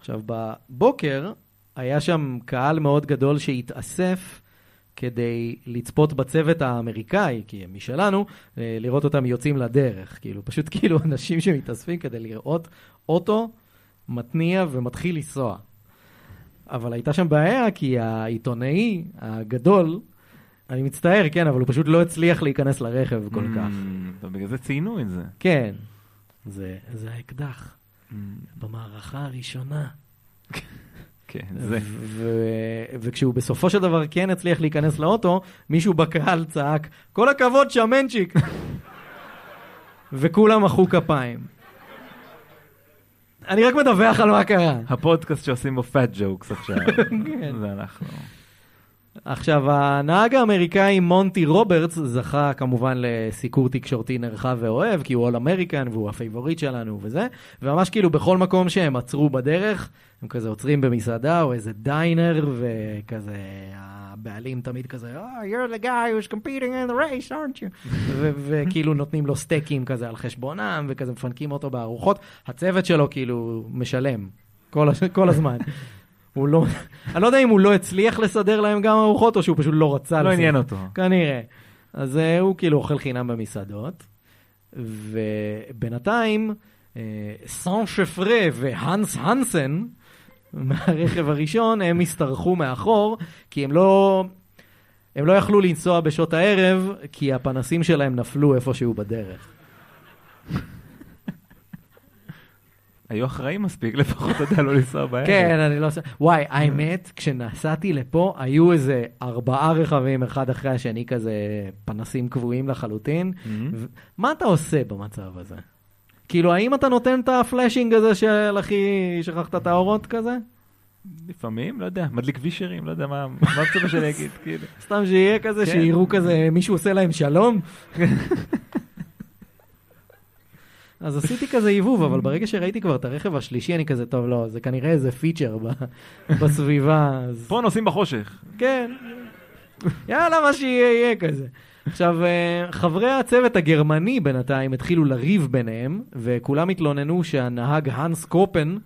עכשיו, בבוקר היה שם קהל מאוד גדול שהתאסף כדי לצפות בצוות האמריקאי, כי הם משלנו, אה, לראות אותם יוצאים לדרך. כאילו, פשוט כאילו אנשים שמתאספים כדי לראות אוטו מתניע ומתחיל לנסוע. אבל הייתה שם בעיה, כי העיתונאי הגדול, אני מצטער, כן, אבל הוא פשוט לא הצליח להיכנס לרכב כל כך. Mm, טוב, בגלל זה ציינו את זה. כן, זה, זה האקדח Mm, במערכה הראשונה. כן, זה. ו- וכשהוא בסופו של דבר כן הצליח להיכנס לאוטו, מישהו בקהל צעק, כל הכבוד שמנצ'יק! וכולם מחאו כפיים. אני רק מדווח על מה קרה. הפודקאסט שעושים בו פאט ג'וקס עכשיו. כן. זה אנחנו. עכשיו, הנהג האמריקאי מונטי רוברטס זכה כמובן לסיקור תקשורתי נרחב ואוהב, כי הוא all American והוא ה favorite שלנו וזה, וממש כאילו בכל מקום שהם עצרו בדרך, הם כזה עוצרים במסעדה או איזה diner, וכזה הבעלים תמיד כזה, oh, you're the guy who's competing in the race, aren't you? וכאילו נותנים לו סטייקים כזה על חשבונם, וכזה מפנקים אותו בארוחות. הצוות שלו כאילו משלם כל, כל הזמן. הוא לא, אני לא יודע אם הוא לא הצליח לסדר להם גם ארוחות, או שהוא פשוט לא רצה לא. עניין אותו. כנראה. אז uh, הוא כאילו אוכל חינם במסעדות, ובינתיים uh, סן שפרה והאנס הנסן, מהרכב הראשון, הם השתרכו מאחור, כי הם לא... הם לא יכלו לנסוע בשעות הערב, כי הפנסים שלהם נפלו איפשהו בדרך. היו אחראים מספיק, לפחות אתה יודע לא לנסוע בערב. כן, אני לא עושה... וואי, האמת, כשנסעתי לפה, היו איזה ארבעה רכבים אחד אחרי השני כזה, פנסים קבועים לחלוטין. Mhm. ו- מה אתה עושה במצב הזה? כאילו, האם אתה נותן את הפלאשינג הזה של אחי, שכחת את האורות כזה? לפעמים, לא יודע, מדליק וישרים, לא יודע מה מה מצפה שאני אגיד, כאילו. סתם שיהיה כזה, כן. שיראו כזה, מישהו עושה להם שלום? אז עשיתי כזה עיבוב, אבל ברגע שראיתי כבר את הרכב השלישי, אני כזה, טוב, לא, זה כנראה איזה פיצ'ר בסביבה. אז... פה נוסעים בחושך. כן. יאללה, מה שיהיה, יהיה כזה. עכשיו, אה, חברי הצוות הגרמני בינתיים התחילו לריב ביניהם, וכולם התלוננו שהנהג האנס קופן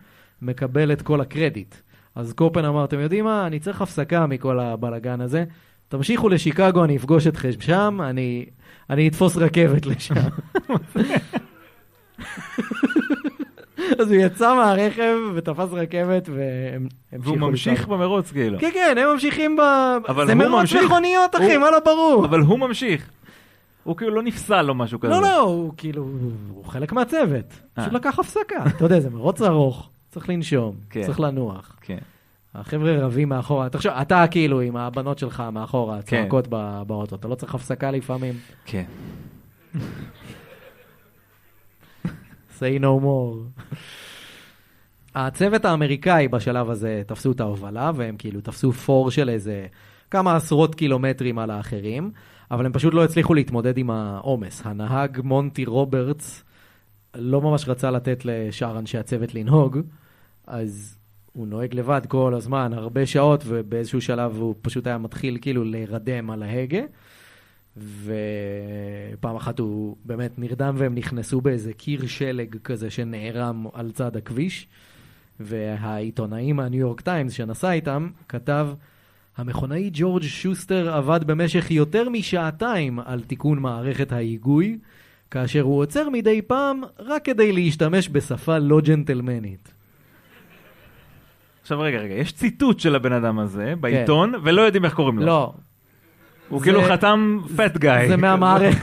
מקבל את כל הקרדיט. אז קופן אמר, אתם יודעים מה, אני צריך הפסקה מכל הבלגן הזה. תמשיכו לשיקגו, אני אפגוש אתכם שם, אני, אני אתפוס רכבת לשם. אז הוא יצא מהרכב ותפס רכבת והם והוא ממשיך. במרוץ, כאילו. כן, כן, הם ממשיכים ב... אבל זה מרוץ. מכוניות, אחי, מה לא ברור? אבל הוא ממשיך. הוא כאילו לא נפסל או משהו כזה. לא, לא, הוא כאילו, הוא חלק מהצוות. אה. פשוט לקח הפסקה. אתה יודע, זה מרוץ ארוך, צריך לנשום, כן. צריך לנוח. כן. החבר'ה רבים מאחורה. תחשוב, אתה כאילו עם הבנות שלך מאחורה, כן. צועקות באוטו, אתה לא צריך הפסקה לפעמים? כן. Say no more. הצוות האמריקאי בשלב הזה תפסו את ההובלה, והם כאילו תפסו פור של איזה כמה עשרות קילומטרים על האחרים, אבל הם פשוט לא הצליחו להתמודד עם העומס. הנהג מונטי רוברטס לא ממש רצה לתת לשאר אנשי הצוות לנהוג, אז הוא נוהג לבד כל הזמן, הרבה שעות, ובאיזשהו שלב הוא פשוט היה מתחיל כאילו להירדם על ההגה. ופעם אחת הוא באמת נרדם והם נכנסו באיזה קיר שלג כזה שנערם על צד הכביש. והעיתונאי מהניו יורק טיימס שנסע איתם כתב, המכונאי ג'ורג' שוסטר עבד במשך יותר משעתיים על תיקון מערכת ההיגוי, כאשר הוא עוצר מדי פעם רק כדי להשתמש בשפה לא ג'נטלמנית. עכשיו רגע, רגע, יש ציטוט של הבן אדם הזה בעיתון, ולא יודעים איך קוראים לו. לא, הוא זה- כאילו חתם פט גאי. זה מהמערכת,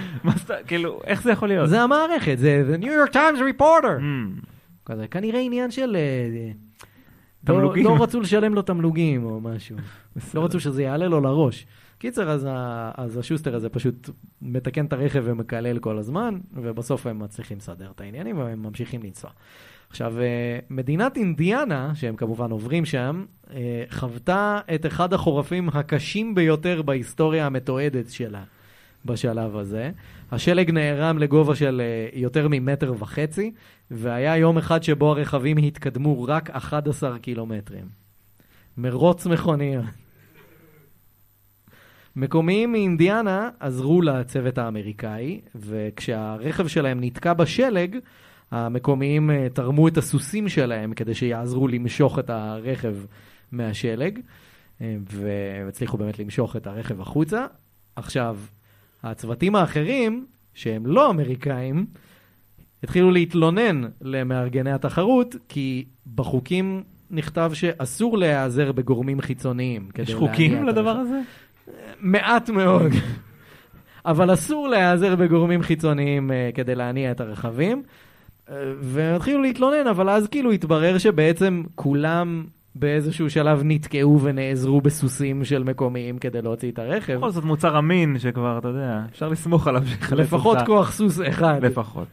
כאילו, איך זה יכול להיות? זה המערכת, זה The New York Times Reporter. Hmm. כזה, כנראה עניין של... אה, לא, תמלוגים. לא רצו לשלם לו תמלוגים או משהו. לא רצו שזה יעלה לו לראש. קיצר, אז, ה, אז השוסטר הזה פשוט מתקן את הרכב ומקלל כל הזמן, ובסוף הם מצליחים לסדר את העניינים והם ממשיכים לנסוע. עכשיו, אה, מדינת אינדיאנה, שהם כמובן עוברים שם, אה, חוותה את אחד החורפים הקשים ביותר בהיסטוריה המתועדת שלה בשלב הזה. השלג נערם לגובה של אה, יותר ממטר וחצי, והיה יום אחד שבו הרכבים התקדמו רק 11 קילומטרים. מרוץ מכוניות. מקומיים מאינדיאנה עזרו לצוות האמריקאי, וכשהרכב שלהם נתקע בשלג, המקומיים אה, תרמו את הסוסים שלהם כדי שיעזרו למשוך את הרכב מהשלג, אה, והצליחו באמת למשוך את הרכב החוצה. עכשיו, הצוותים האחרים, שהם לא אמריקאים, התחילו להתלונן למארגני התחרות, כי בחוקים נכתב שאסור להיעזר בגורמים חיצוניים. יש חוקים לדבר. הזה? מעט מאוד. אבל אסור להיעזר בגורמים חיצוניים uh, כדי להניע את הרכבים. והם התחילו להתלונן, אבל אז כאילו התברר שבעצם כולם באיזשהו שלב נתקעו ונעזרו בסוסים של מקומיים כדי להוציא את הרכב. בכל זאת מוצר אמין שכבר, אתה יודע, אפשר לסמוך עליו לפחות. כוח סוס אחד. לפחות.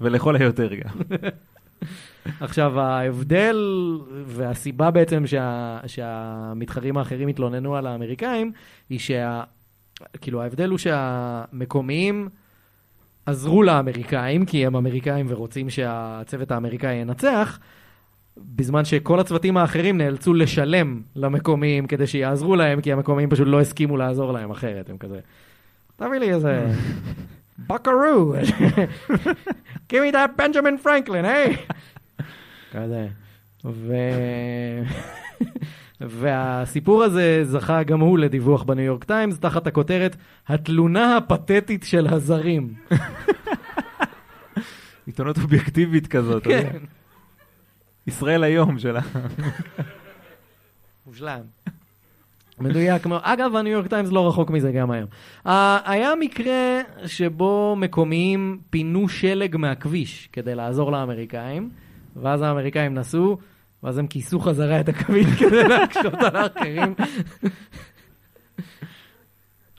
ולכל היותר גם. עכשיו, ההבדל והסיבה בעצם שה, שהמתחרים האחרים התלוננו על האמריקאים, היא שה... כאילו, ההבדל הוא שהמקומיים עזרו לאמריקאים, כי הם אמריקאים ורוצים שהצוות האמריקאי ינצח, בזמן שכל הצוותים האחרים נאלצו לשלם למקומיים כדי שיעזרו להם, כי המקומיים פשוט לא הסכימו לעזור להם אחרת, הם כזה... תביא לי איזה... בקרו, give me that Benjamin Franklin, היי! כזה. ו... והסיפור הזה זכה גם הוא לדיווח בניו יורק טיימס, תחת הכותרת התלונה הפתטית של הזרים. עיתונות אובייקטיבית כזאת. אתה יודע. כן. ישראל היום שלה. מושלם. מדויק מאוד. אגב, הניו יורק טיימס לא רחוק מזה גם היום. Uh, היה מקרה שבו מקומיים פינו שלג מהכביש כדי לעזור לאמריקאים, ואז האמריקאים נסעו, ואז הם כיסו חזרה את הכביש כדי להקשות על האחרים.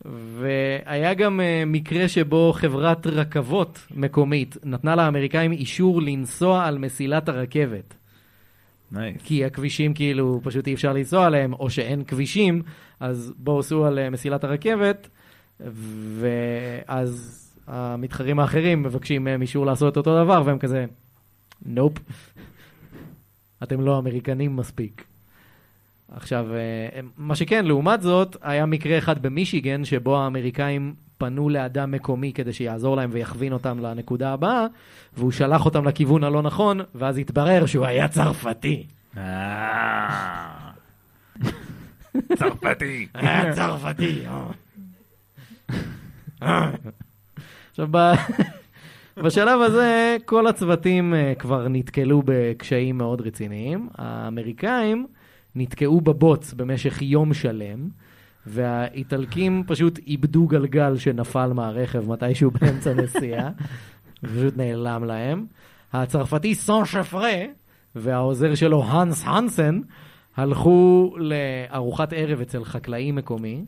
והיה גם uh, מקרה שבו חברת רכבות מקומית נתנה לאמריקאים אישור לנסוע על מסילת הרכבת. nice. כי הכבישים כאילו פשוט אי אפשר לנסוע עליהם, או שאין כבישים, אז בואו סעו על אה, מסילת הרכבת, ואז המתחרים האחרים מבקשים מהם אישור לעשות אותו דבר, והם כזה, nope, אתם לא אמריקנים מספיק. עכשיו, אה, מה שכן, לעומת זאת, היה מקרה אחד במישיגן, שבו האמריקאים פנו לאדם מקומי כדי שיעזור להם ויכווין אותם לנקודה הבאה, והוא שלח אותם לכיוון הלא נכון, ואז התברר שהוא היה צרפתי. אה. צרפתי. היה צרפתי. אה. עכשיו, בשלב הזה כל הצוותים אה, כבר נתקלו בקשיים מאוד רציניים. האמריקאים נתקעו בבוץ במשך יום שלם, והאיטלקים פשוט איבדו גלגל שנפל מהרכב מתישהו באמצע נסיעה, ופשוט נעלם להם. הצרפתי סן שפרה והעוזר שלו הנס הנסן הלכו לארוחת ערב אצל חקלאי מקומי,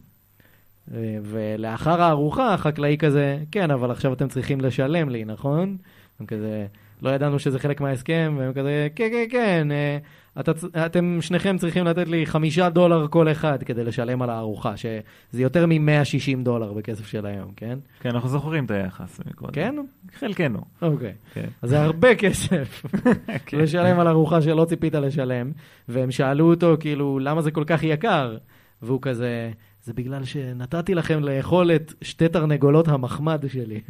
ולאחר הארוחה החקלאי כזה, כן, אבל עכשיו אתם צריכים לשלם לי, נכון? הם כזה, לא ידענו שזה חלק מההסכם, והם כזה, כן, כן, כן, אה, אתה, צ- אתם שניכם צריכים לתת לי חמישה דולר כל אחד כדי לשלם על הארוחה, שזה יותר מ-160 דולר בכסף של היום, כן? כן, אנחנו זוכרים את היחס. מקודם. כן? חלקנו. אוקיי. כן. אז זה הרבה כסף כן. לשלם על ארוחה שלא ציפית לשלם, והם שאלו אותו, כאילו, למה זה כל כך יקר? והוא כזה, זה בגלל שנתתי לכם לאכול את שתי תרנגולות המחמד שלי.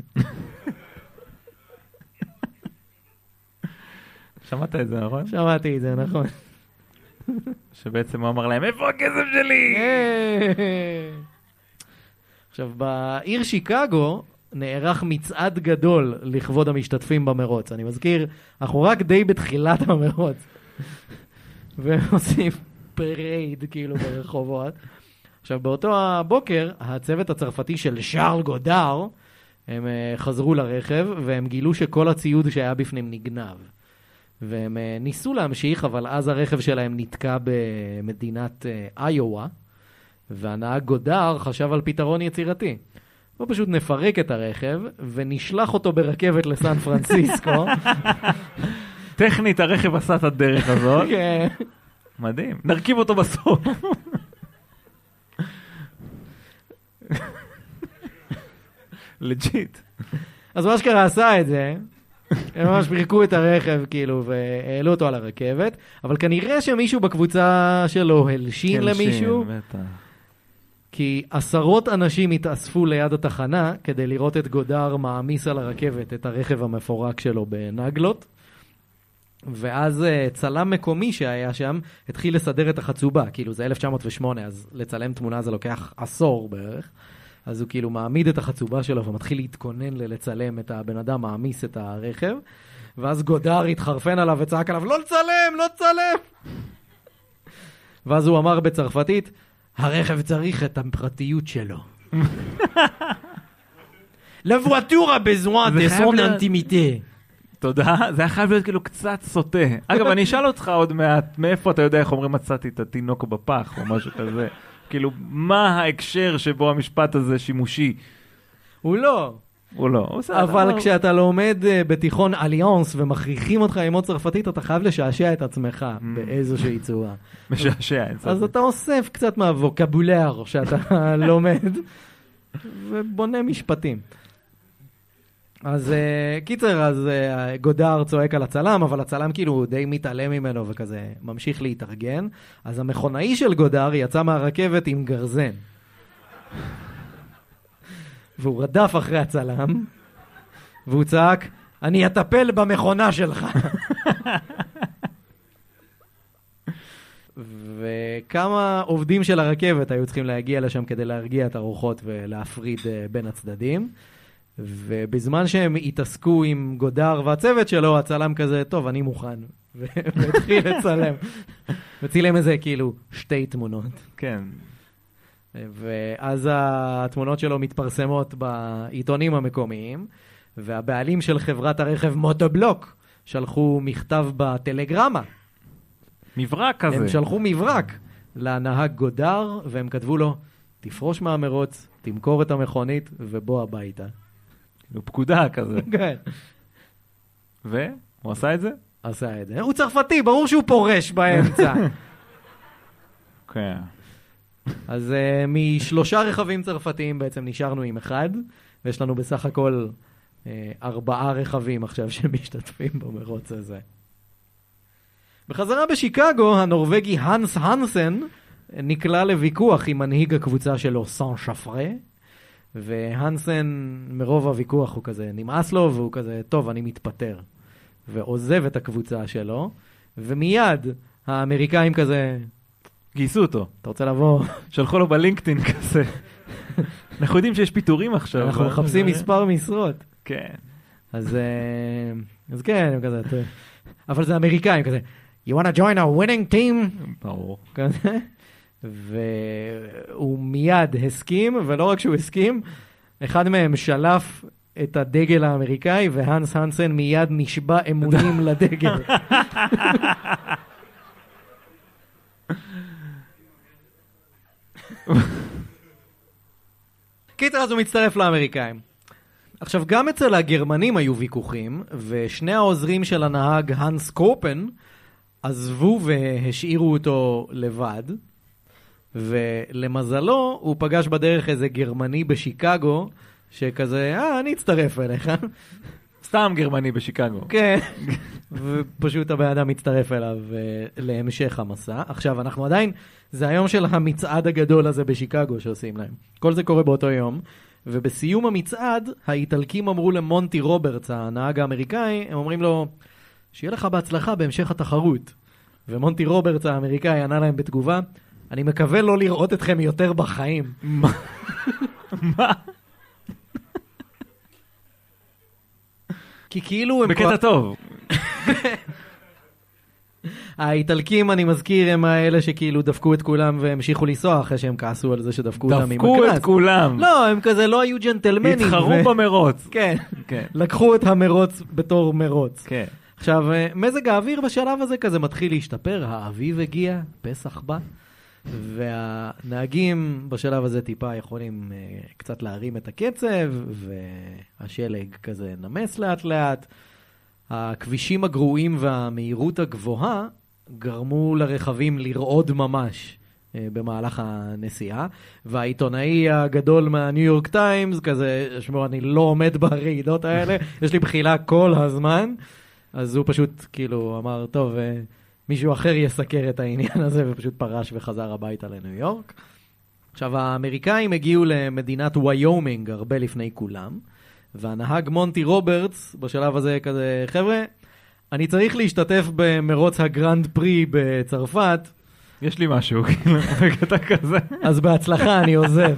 שמעת את זה, נכון? שמעתי את זה, נכון. שבעצם הוא אמר להם, איפה הכסף שלי? עכשיו, בעיר שיקגו נערך מצעד גדול לכבוד המשתתפים במרוץ. אני מזכיר, אנחנו רק די בתחילת המרוץ. והם עושים parade כאילו ברחובות. עכשיו, באותו הבוקר, הצוות הצרפתי של שארל גודר, הם אה, חזרו לרכב, והם גילו שכל הציוד שהיה בפנים נגנב. והם אה, ניסו להמשיך, אבל אז הרכב שלהם נתקע במדינת אה, איואה, והנהג גודר חשב על פתרון יצירתי. הוא פשוט נפרק את הרכב, ונשלח אותו ברכבת לסן פרנסיסקו. טכנית הרכב עשה את הדרך הזאת. כן. מדהים. נרכיב אותו בסוף. לג'יט. אז מה שקרה עשה את זה, הם ממש פירקו את הרכב, כאילו, והעלו אותו על הרכבת, אבל כנראה שמישהו בקבוצה שלו הלשין למישהו, בטח. כי עשרות אנשים התאספו ליד התחנה כדי לראות את גודר מעמיס על הרכבת את הרכב המפורק שלו בנגלות. ואז אה, צלם מקומי שהיה שם התחיל לסדר את החצובה, כאילו זה 1908, אז לצלם תמונה זה לוקח עשור בערך. אז הוא כאילו מעמיד את החצובה שלו ומתחיל להתכונן ללצלם את הבן אדם מעמיס את הרכב. ואז גודר התחרפן עליו וצעק עליו, לא לצלם, לא לצלם! ואז הוא אמר בצרפתית, הרכב צריך את הפרטיות שלו. חייב son להיות- intimité. תודה, זה היה חייב להיות כאילו קצת סוטה. אגב, אני אשאל אותך עוד מעט, מאיפה אתה יודע איך אומרים מצאתי את התינוק בפח או משהו כזה? כאילו, מה ההקשר שבו המשפט הזה שימושי? הוא לא. הוא לא, הוא בסדר. אבל הוא- כשאתה לומד אה, בתיכון אליאנס ומכריחים אותך ללמוד צרפתית, אתה חייב לשעשע את עצמך באיזושהי צורה. משעשע. אין אז ספק. אתה אוסף קצת מהווקבולר שאתה לומד, ובונה משפטים. אז אה, קיצר, אז אה, גודר צועק על הצלם, אבל הצלם כאילו די מתעלם ממנו וכזה ממשיך להתארגן. אז המכונאי של גודר יצא מהרכבת עם גרזן. והוא רדף אחרי הצלם, והוא צעק, אני אטפל במכונה שלך. וכמה עובדים של הרכבת היו צריכים להגיע לשם כדי להרגיע את הרוחות ולהפריד אה, בין הצדדים. ובזמן שהם התעסקו עם גודר והצוות שלו, הצלם כזה, טוב, אני מוכן. והתחיל לצלם. וצילם איזה כאילו שתי תמונות. כן. ואז התמונות שלו מתפרסמות בעיתונים המקומיים, והבעלים של חברת הרכב מוטובלוק שלחו מכתב בטלגרמה. מברק כזה. הם שלחו מברק לנהג גודר, והם כתבו לו, תפרוש מהמרוץ, תמכור את המכונית ובוא הביתה. כאילו, פקודה כזה. כן. והוא עשה את זה? עשה את זה. הוא צרפתי, ברור שהוא פורש באמצע. כן. אז uh, משלושה רכבים צרפתיים בעצם נשארנו עם אחד, ויש לנו בסך הכל uh, ארבעה רכבים עכשיו שמשתתפים במרוץ הזה. בחזרה בשיקגו, הנורבגי האנס הנסן נקלע לוויכוח עם מנהיג הקבוצה שלו, סן שפרה, והנסן, מרוב הוויכוח הוא כזה, נמאס לו, והוא כזה, טוב, אני מתפטר. ועוזב את הקבוצה שלו, ומיד האמריקאים כזה, גייסו אותו. אתה רוצה לבוא? שלחו לו בלינקדאין כזה. אנחנו יודעים שיש פיטורים עכשיו. אנחנו מחפשים מספר משרות. כן. אז, אה, אז כן, הם כזה. אבל זה אמריקאים כזה, you wanna join a winning team? ברור. כזה. והוא מיד הסכים, ולא רק שהוא הסכים, אחד מהם שלף את הדגל האמריקאי, והאנס הנסן מיד נשבע אמונים לדגל. קיצר, אז הוא מצטרף לאמריקאים. עכשיו, גם אצל הגרמנים היו ויכוחים, ושני העוזרים של הנהג, הנס קופן, עזבו והשאירו אותו לבד, ולמזלו, הוא פגש בדרך איזה גרמני בשיקגו, שכזה, אה, אני אצטרף אליך. סתם גרמני בשיקגו. כן. ופשוט הבן אדם מצטרף אליו אה, להמשך המסע. עכשיו, אנחנו עדיין, זה היום של המצעד הגדול הזה בשיקגו שעושים להם. כל זה קורה באותו יום, ובסיום המצעד, האיטלקים אמרו למונטי רוברטס, הנהג האמריקאי, הם אומרים לו, שיהיה לך בהצלחה בהמשך התחרות. ומונטי רוברטס האמריקאי ענה להם בתגובה, אני מקווה לא לראות אתכם יותר בחיים. מה? מה? כי כאילו הם... בקטע טוב. האיטלקים, אני מזכיר, הם האלה שכאילו דפקו את כולם והמשיכו לנסוע אחרי שהם כעסו על זה שדפקו אותם עם דפקו הקנס. את כולם. לא, הם כזה לא היו ג'נטלמנים. התחרו ו- במרוץ. כן, כן. לקחו את המרוץ בתור מרוץ. כן. עכשיו, אה, מזג האוויר בשלב הזה כזה מתחיל להשתפר, האביב הגיע, פסח בא, והנהגים בשלב הזה טיפה יכולים אה, קצת להרים את הקצב, והשלג כזה נמס לאט לאט. הכבישים הגרועים והמהירות הגבוהה גרמו לרכבים לרעוד ממש אה, במהלך הנסיעה, והעיתונאי הגדול מהניו יורק טיימס, כזה, שמעו, אני לא עומד ברעידות האלה, יש לי בחילה כל הזמן, אז הוא פשוט כאילו אמר, טוב, אה, מישהו אחר יסקר את העניין הזה, ופשוט פרש וחזר הביתה לניו יורק. עכשיו, האמריקאים הגיעו למדינת ויומינג הרבה לפני כולם, והנהג מונטי רוברטס בשלב הזה כזה, חבר'ה, אני צריך להשתתף במרוץ הגרנד פרי בצרפת, יש לי משהו, כאילו, בקטע כזה. אז בהצלחה, אני עוזב.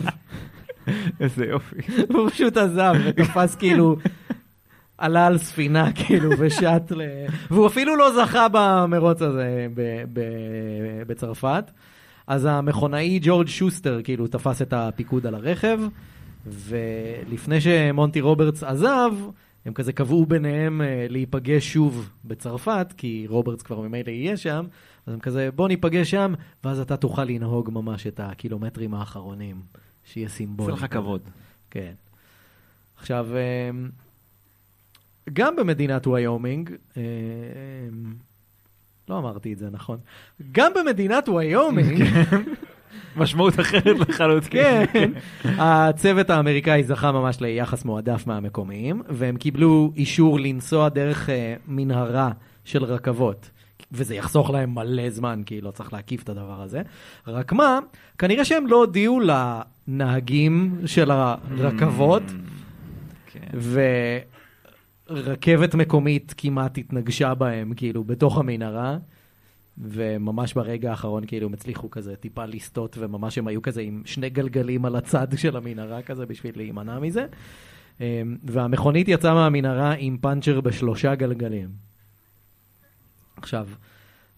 איזה יופי. הוא פשוט עזב ותפס כאילו, עלה על ספינה כאילו ושט ל... והוא אפילו לא זכה במרוץ הזה ב- ב- בצרפת. אז המכונאי ג'ורג' שוסטר כאילו תפס את הפיקוד על הרכב, ולפני שמונטי רוברטס עזב, הם כזה קבעו ביניהם אה, להיפגש שוב בצרפת, כי רוברטס כבר ממילא יהיה שם, אז הם כזה, בוא ניפגש שם, ואז אתה תוכל לנהוג ממש את הקילומטרים האחרונים, שיהיה סימבולי. עושה לך כבוד. כן. עכשיו, אמ, גם במדינת ויומינג, אמ, לא אמרתי את זה נכון, גם במדינת ויומינג, משמעות אחרת לחלוטין. כן, הצוות האמריקאי זכה ממש ליחס מועדף מהמקומיים, והם קיבלו אישור לנסוע דרך אה, מנהרה של רכבות. וזה יחסוך להם מלא זמן, כי לא צריך להקיף את הדבר הזה. רק מה, כנראה שהם לא הודיעו לנהגים של הרכבות, כן. ורכבת מקומית כמעט התנגשה בהם, כאילו, בתוך המנהרה, וממש ברגע האחרון, כאילו, הם הצליחו כזה טיפה לסטות, וממש הם היו כזה עם שני גלגלים על הצד של המנהרה כזה, בשביל להימנע מזה. אמ, והמכונית יצאה מהמנהרה עם פאנצ'ר בשלושה גלגלים. עכשיו,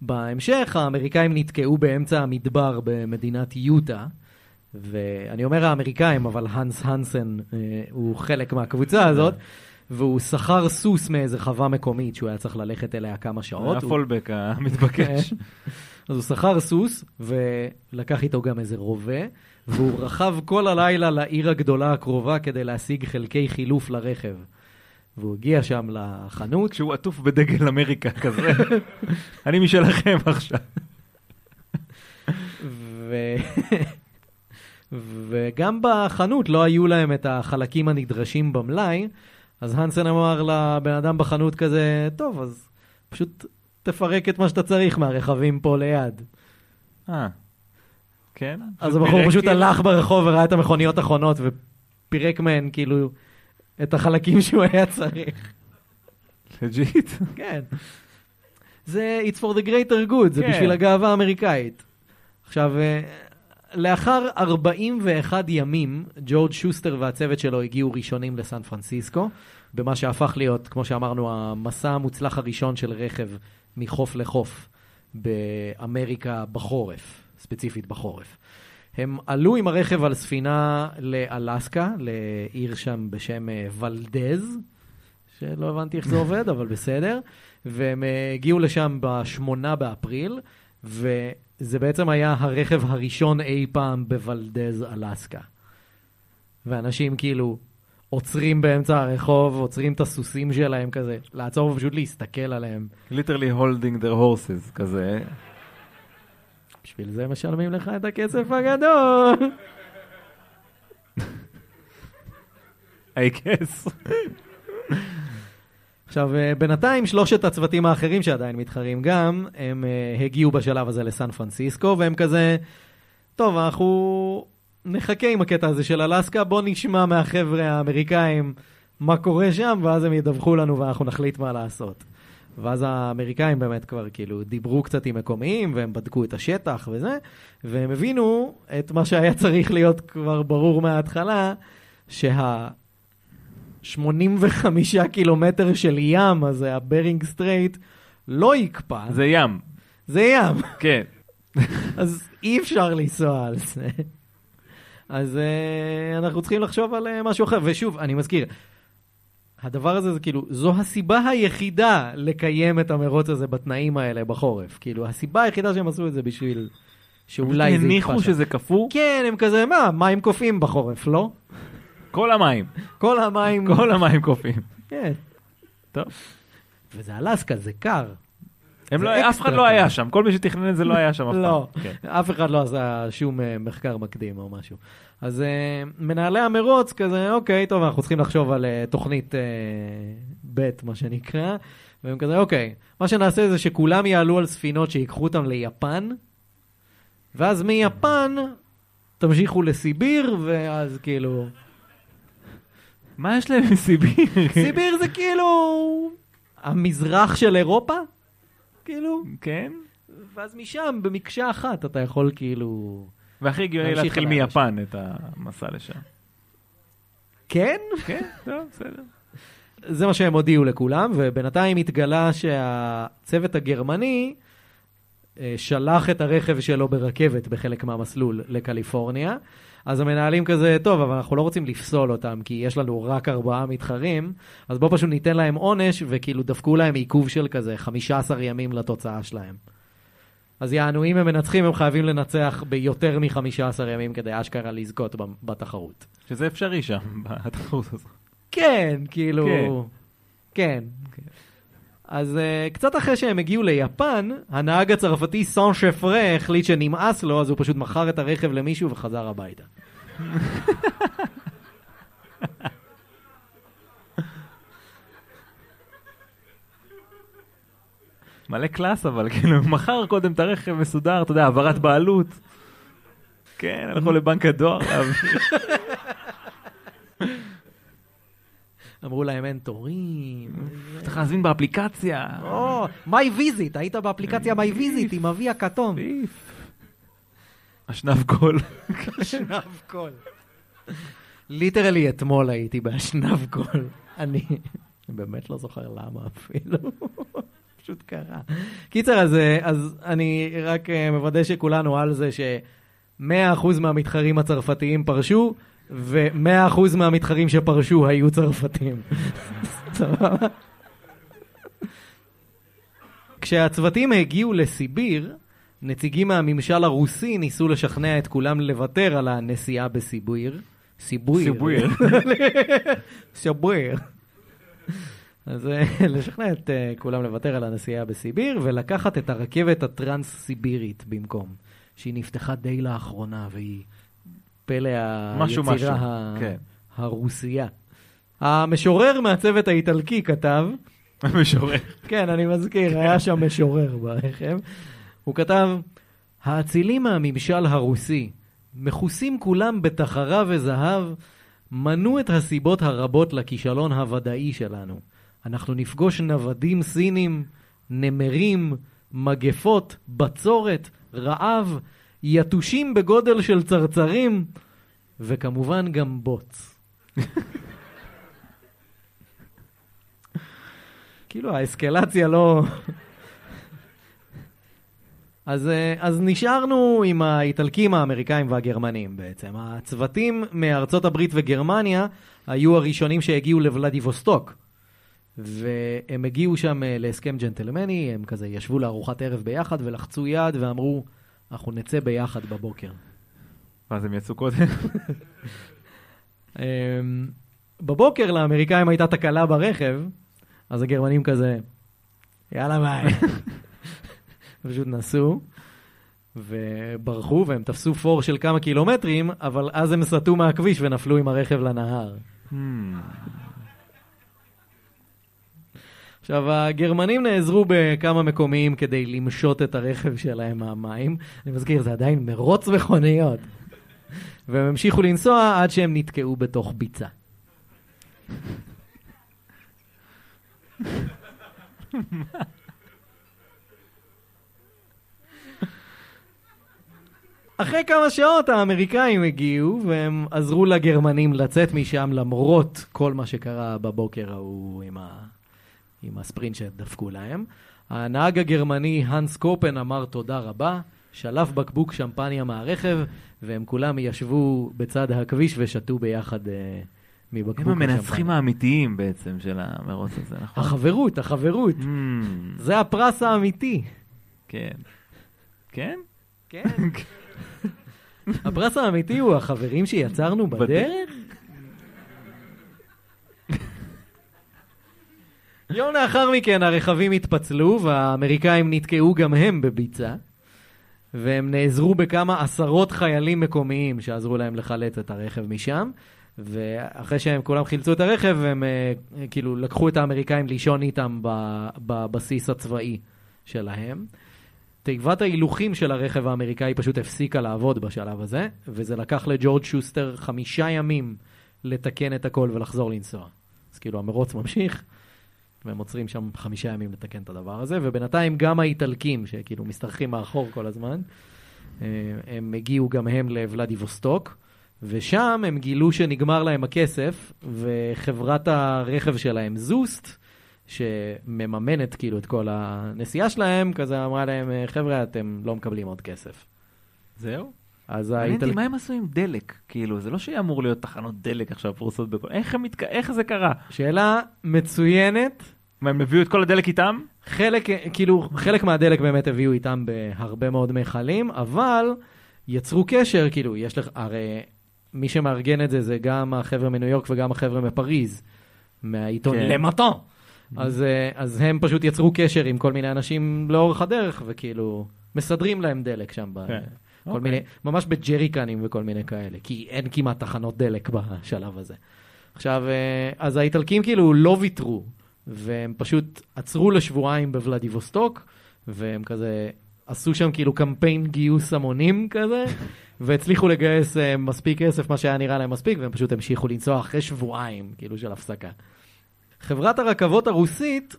בהמשך האמריקאים נתקעו באמצע המדבר במדינת יוטה, ואני אומר האמריקאים, אבל הנס הנסן אה, הוא חלק מהקבוצה הזאת, והוא שכר סוס מאיזה חווה מקומית שהוא היה צריך ללכת אליה כמה שעות. היה הוא- פולבק המתבקש. אז הוא שכר סוס, ולקח איתו גם איזה רובה, והוא רכב כל הלילה לעיר הגדולה הקרובה כדי להשיג חלקי חילוף לרכב. והוא הגיע שם לחנות, כשהוא עטוף בדגל אמריקה כזה. אני משלכם עכשיו. ו... וגם בחנות לא היו להם את החלקים הנדרשים במלאי, אז הנסן אמר לבן אדם בחנות כזה, טוב, אז פשוט תפרק את מה שאתה צריך מהרכבים פה ליד. אה. כן? אז הבחור פשוט כאילו? הלך ברחוב וראה את המכוניות האחרונות ופירק מהן כאילו את החלקים שהוא היה צריך. legit? כן. זה It's for the greater good, זה כן. בשביל הגאווה האמריקאית. עכשיו, אה, לאחר 41 ימים, ג'ורג' שוסטר והצוות שלו הגיעו ראשונים לסן פרנסיסקו, במה שהפך להיות, כמו שאמרנו, המסע המוצלח הראשון של רכב מחוף לחוף באמריקה בחורף, ספציפית בחורף. הם עלו עם הרכב על ספינה לאלסקה, לעיר שם בשם אה, ולדז, שלא הבנתי איך זה עובד, אבל בסדר. והם אה, הגיעו לשם בשמונה באפריל, וזה בעצם היה הרכב הראשון אי פעם בוולדז, אלסקה. ואנשים כאילו עוצרים באמצע הרחוב, עוצרים את הסוסים שלהם כזה, לעצור ופשוט להסתכל עליהם. literally holding their horses כזה. בשביל זה משלמים לך את הכסף הגדול. I guess. עכשיו, אה, בינתיים שלושת הצוותים האחרים שעדיין מתחרים גם, הם אה, הגיעו בשלב הזה לסן פרנסיסקו, והם כזה, טוב, אנחנו נחכה עם הקטע הזה של אלסקה, בוא נשמע מהחבר'ה האמריקאים מה קורה שם, ואז הם ידווחו לנו ואנחנו נחליט מה לעשות. ואז האמריקאים באמת כבר כאילו דיברו קצת עם מקומיים, והם בדקו את השטח וזה, והם הבינו את מה שהיה צריך להיות כבר ברור מההתחלה, שה... 85 קילומטר של ים, הזה, ה Bering Strait, לא יקפא, זה ים, זה ים. כן. אז אי אפשר לנסוע על זה. אז uh, אנחנו צריכים לחשוב על uh, משהו אחר. ושוב, אני מזכיר, הדבר הזה זה כאילו, זו הסיבה היחידה לקיים את המרוץ הזה בתנאים האלה בחורף. כאילו, הסיבה היחידה שהם עשו את זה בשביל שאולי זה הניחו יקפא שם. שזה קפוא, כן, הם כזה, מה, מים קופאים בחורף, לא? כל המים, כל המים... כל המים קופאים. כן. טוב. וזה אלסקה, זה קר. הם לא, אף אחד לא. היה שם, כל מי שתכנן את זה לא היה שם אף פעם. לא. אף אחד לא עשה שום אה, מחקר מקדים או משהו. אז אה, מנהלי המרוץ כזה, אוקיי, טוב, אנחנו צריכים לחשוב על אה, תוכנית ב', מה שנקרא, והם כזה, אוקיי, מה שנעשה זה שכולם יעלו על ספינות שיקחו אותם ליפן, ואז מיפן תמשיכו לסיביר, ואז כאילו... מה יש להם מסיביר? סיביר זה כאילו המזרח של אירופה, כאילו, כן. ואז משם במקשה אחת אתה יכול כאילו... והכי הגיוני להתחיל. מיפן את המסע לשם. כן? כן, טוב, בסדר. זה מה שהם הודיעו לכולם, ובינתיים התגלה שהצוות הגרמני אה, שלח את הרכב שלו ברכבת בחלק מהמסלול לקליפורניה. אז המנהלים כזה, טוב, אבל אנחנו לא רוצים לפסול אותם, כי יש לנו רק ארבעה מתחרים, אז בואו פשוט ניתן להם עונש, וכאילו דפקו להם עיכוב של כזה 15 ימים לתוצאה שלהם. אז יענו, אם הם מנצחים, הם חייבים לנצח ביותר מ-15 ימים כדי אשכרה לזכות בתחרות. שזה אפשרי שם, בתחרות הזאת. כן, כאילו... כן. אז uh, קצת אחרי שהם הגיעו ליפן, הנהג הצרפתי סן שפרה החליט שנמאס לו, אז הוא פשוט מכר את הרכב למישהו וחזר הביתה. מלא קלאס אבל, כאילו, מכר קודם את הרכב מסודר, אתה יודע, העברת בעלות. כן, הלכו לבנק הדואר אמרו להם אין תורים. צריך להזמין באפליקציה. או, MyVisit, היית באפליקציה MyVisit עם אבי הכתום. אשנב קול. אשנב קול. literally אתמול הייתי באשנב קול. אני באמת לא זוכר למה אפילו. פשוט קרה. קיצר, אז, אז אני רק אה, מוודא שכולנו על זה ש-100% מהמתחרים הצרפתיים פרשו, ו-100% מהמתחרים שפרשו היו צרפתים. סבבה? כשהצוותים הגיעו לסיביר, נציגים מהממשל הרוסי ניסו לשכנע את כולם לוותר על הנסיעה בסיביר. סיבויר. סיבויר. סיבויר. אז אה, לשכנע את אה, כולם לוותר על הנסיעה בסיביר ולקחת את הרכבת הטרנס-סיבירית במקום, שהיא נפתחה די לאחרונה והיא פלא משהו, משהו. היצירה ה- כן. הרוסייה. המשורר מהצוות האיטלקי כתב, משורר. כן, אני מזכיר, היה שם משורר ברכב. הוא כתב, האצילים מהממשל הרוסי, מכוסים כולם בתחרה וזהב, מנו את הסיבות הרבות לכישלון הוודאי שלנו. אנחנו נפגוש נוודים סינים, נמרים, מגפות, בצורת, רעב, יתושים בגודל של צרצרים, וכמובן גם בוץ. כאילו האסקלציה לא... אז, אה, אז נשארנו עם האיטלקים, האמריקאים והגרמנים בעצם. הצוותים מארצות הברית וגרמניה היו הראשונים שהגיעו לוולדיווסטוק. והם הגיעו שם אה, להסכם ג'נטלמני, הם כזה ישבו לארוחת ערב ביחד ולחצו יד ואמרו, אנחנו נצא ביחד בבוקר. ואז הם יצאו קודם. אמ, בבוקר לאמריקאים הייתה תקלה ברכב, אז הגרמנים כזה, יאללה ביי. פשוט נסעו וברחו והם תפסו פור של כמה קילומטרים, אבל אז הם סטו מהכביש ונפלו עם הרכב לנהר. עכשיו, הגרמנים נעזרו בכמה מקומיים כדי למשות את הרכב שלהם מהמים. אני מזכיר, זה עדיין מרוץ מכוניות. והם המשיכו לנסוע עד שהם נתקעו בתוך ביצה. אחרי כמה שעות האמריקאים הגיעו והם עזרו לגרמנים לצאת משם למרות כל מה שקרה בבוקר ההוא עם, ה... עם הספרינט שדפקו להם. הנהג הגרמני הנס קופן אמר תודה רבה, שלף בקבוק שמפניה מהרכב והם כולם ישבו בצד הכביש ושתו ביחד uh, מבקבוק הם המנצחים השמפניה. האמיתיים בעצם של המרוץ הזה, נכון? החברות, החברות. Mm, זה הפרס האמיתי. כן. כן? כן. הפרס האמיתי הוא החברים שיצרנו בדרך? יום לאחר מכן הרכבים התפצלו והאמריקאים נתקעו גם הם בביצה והם נעזרו בכמה עשרות חיילים מקומיים שעזרו להם לחלץ את הרכב משם ואחרי שהם כולם חילצו את הרכב הם אה, כאילו לקחו את האמריקאים לישון איתם בבסיס הצבאי שלהם. תיבת ההילוכים של הרכב האמריקאי פשוט הפסיקה לעבוד בשלב הזה, וזה לקח לג'ורג' שוסטר חמישה ימים לתקן את הכל ולחזור לנסוע. אז כאילו המרוץ ממשיך, והם עוצרים שם חמישה ימים לתקן את הדבר הזה, ובינתיים גם האיטלקים, שכאילו משתרכים מאחור כל הזמן, אה, הם הגיעו גם הם לוולדיווסטוק, ושם הם גילו שנגמר להם הכסף, וחברת הרכב שלהם, זוסט, שמממנת כאילו את כל הנסיעה שלהם, כזה אמרה להם, חבר'ה, אתם לא מקבלים עוד כסף. זהו? אז האיטלקים... מה הם עשו עם דלק? כאילו, זה לא שאמור להיות תחנות דלק עכשיו פרוסות בכל... איך, הם מתק... איך זה קרה? שאלה מצוינת. מה, הם הביאו את כל הדלק איתם? חלק, כאילו, חלק מהדלק באמת הביאו איתם בהרבה מאוד מכלים, אבל יצרו קשר, כאילו, יש לך, הרי מי שמארגן את זה זה גם החבר'ה מניו יורק וגם החבר'ה מפריז, מהעיתון כן. למטון. אז, אה, אז הם פשוט יצרו קשר עם כל מיני אנשים לאורך הדרך, וכאילו, מסדרים להם דלק שם. ב... כל אוקיי. מיני, ממש בג'ריקנים וכל מיני כאלה, כי אין כמעט תחנות דלק בשלב הזה. עכשיו, אה, אז האיטלקים כאילו לא ויתרו, והם פשוט עצרו לשבועיים בוולדיווסטוק, והם כזה עשו שם כאילו קמפיין גיוס המונים כזה, והצליחו לגייס אה, מספיק כסף, מה שהיה נראה להם מספיק, והם פשוט המשיכו לנסוע אחרי שבועיים, כאילו של הפסקה. חברת הרכבות הרוסית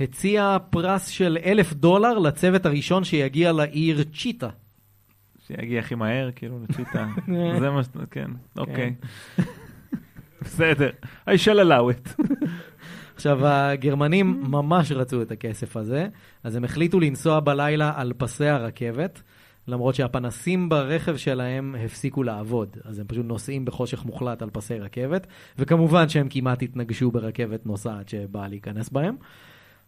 הציעה פרס של אלף דולר לצוות הראשון שיגיע לעיר צ'יטה. שיגיע הכי מהר, כאילו, לצ'יטה. זה מה ש... כן, אוקיי. בסדר. I shall allow it. עכשיו, הגרמנים ממש רצו את הכסף הזה, אז הם החליטו לנסוע בלילה על פסי הרכבת, למרות שהפנסים ברכב שלהם הפסיקו לעבוד. אז הם פשוט נוסעים בחושך מוחלט על פסי רכבת, וכמובן שהם כמעט התנגשו ברכבת נוסעת שבאה להיכנס בהם.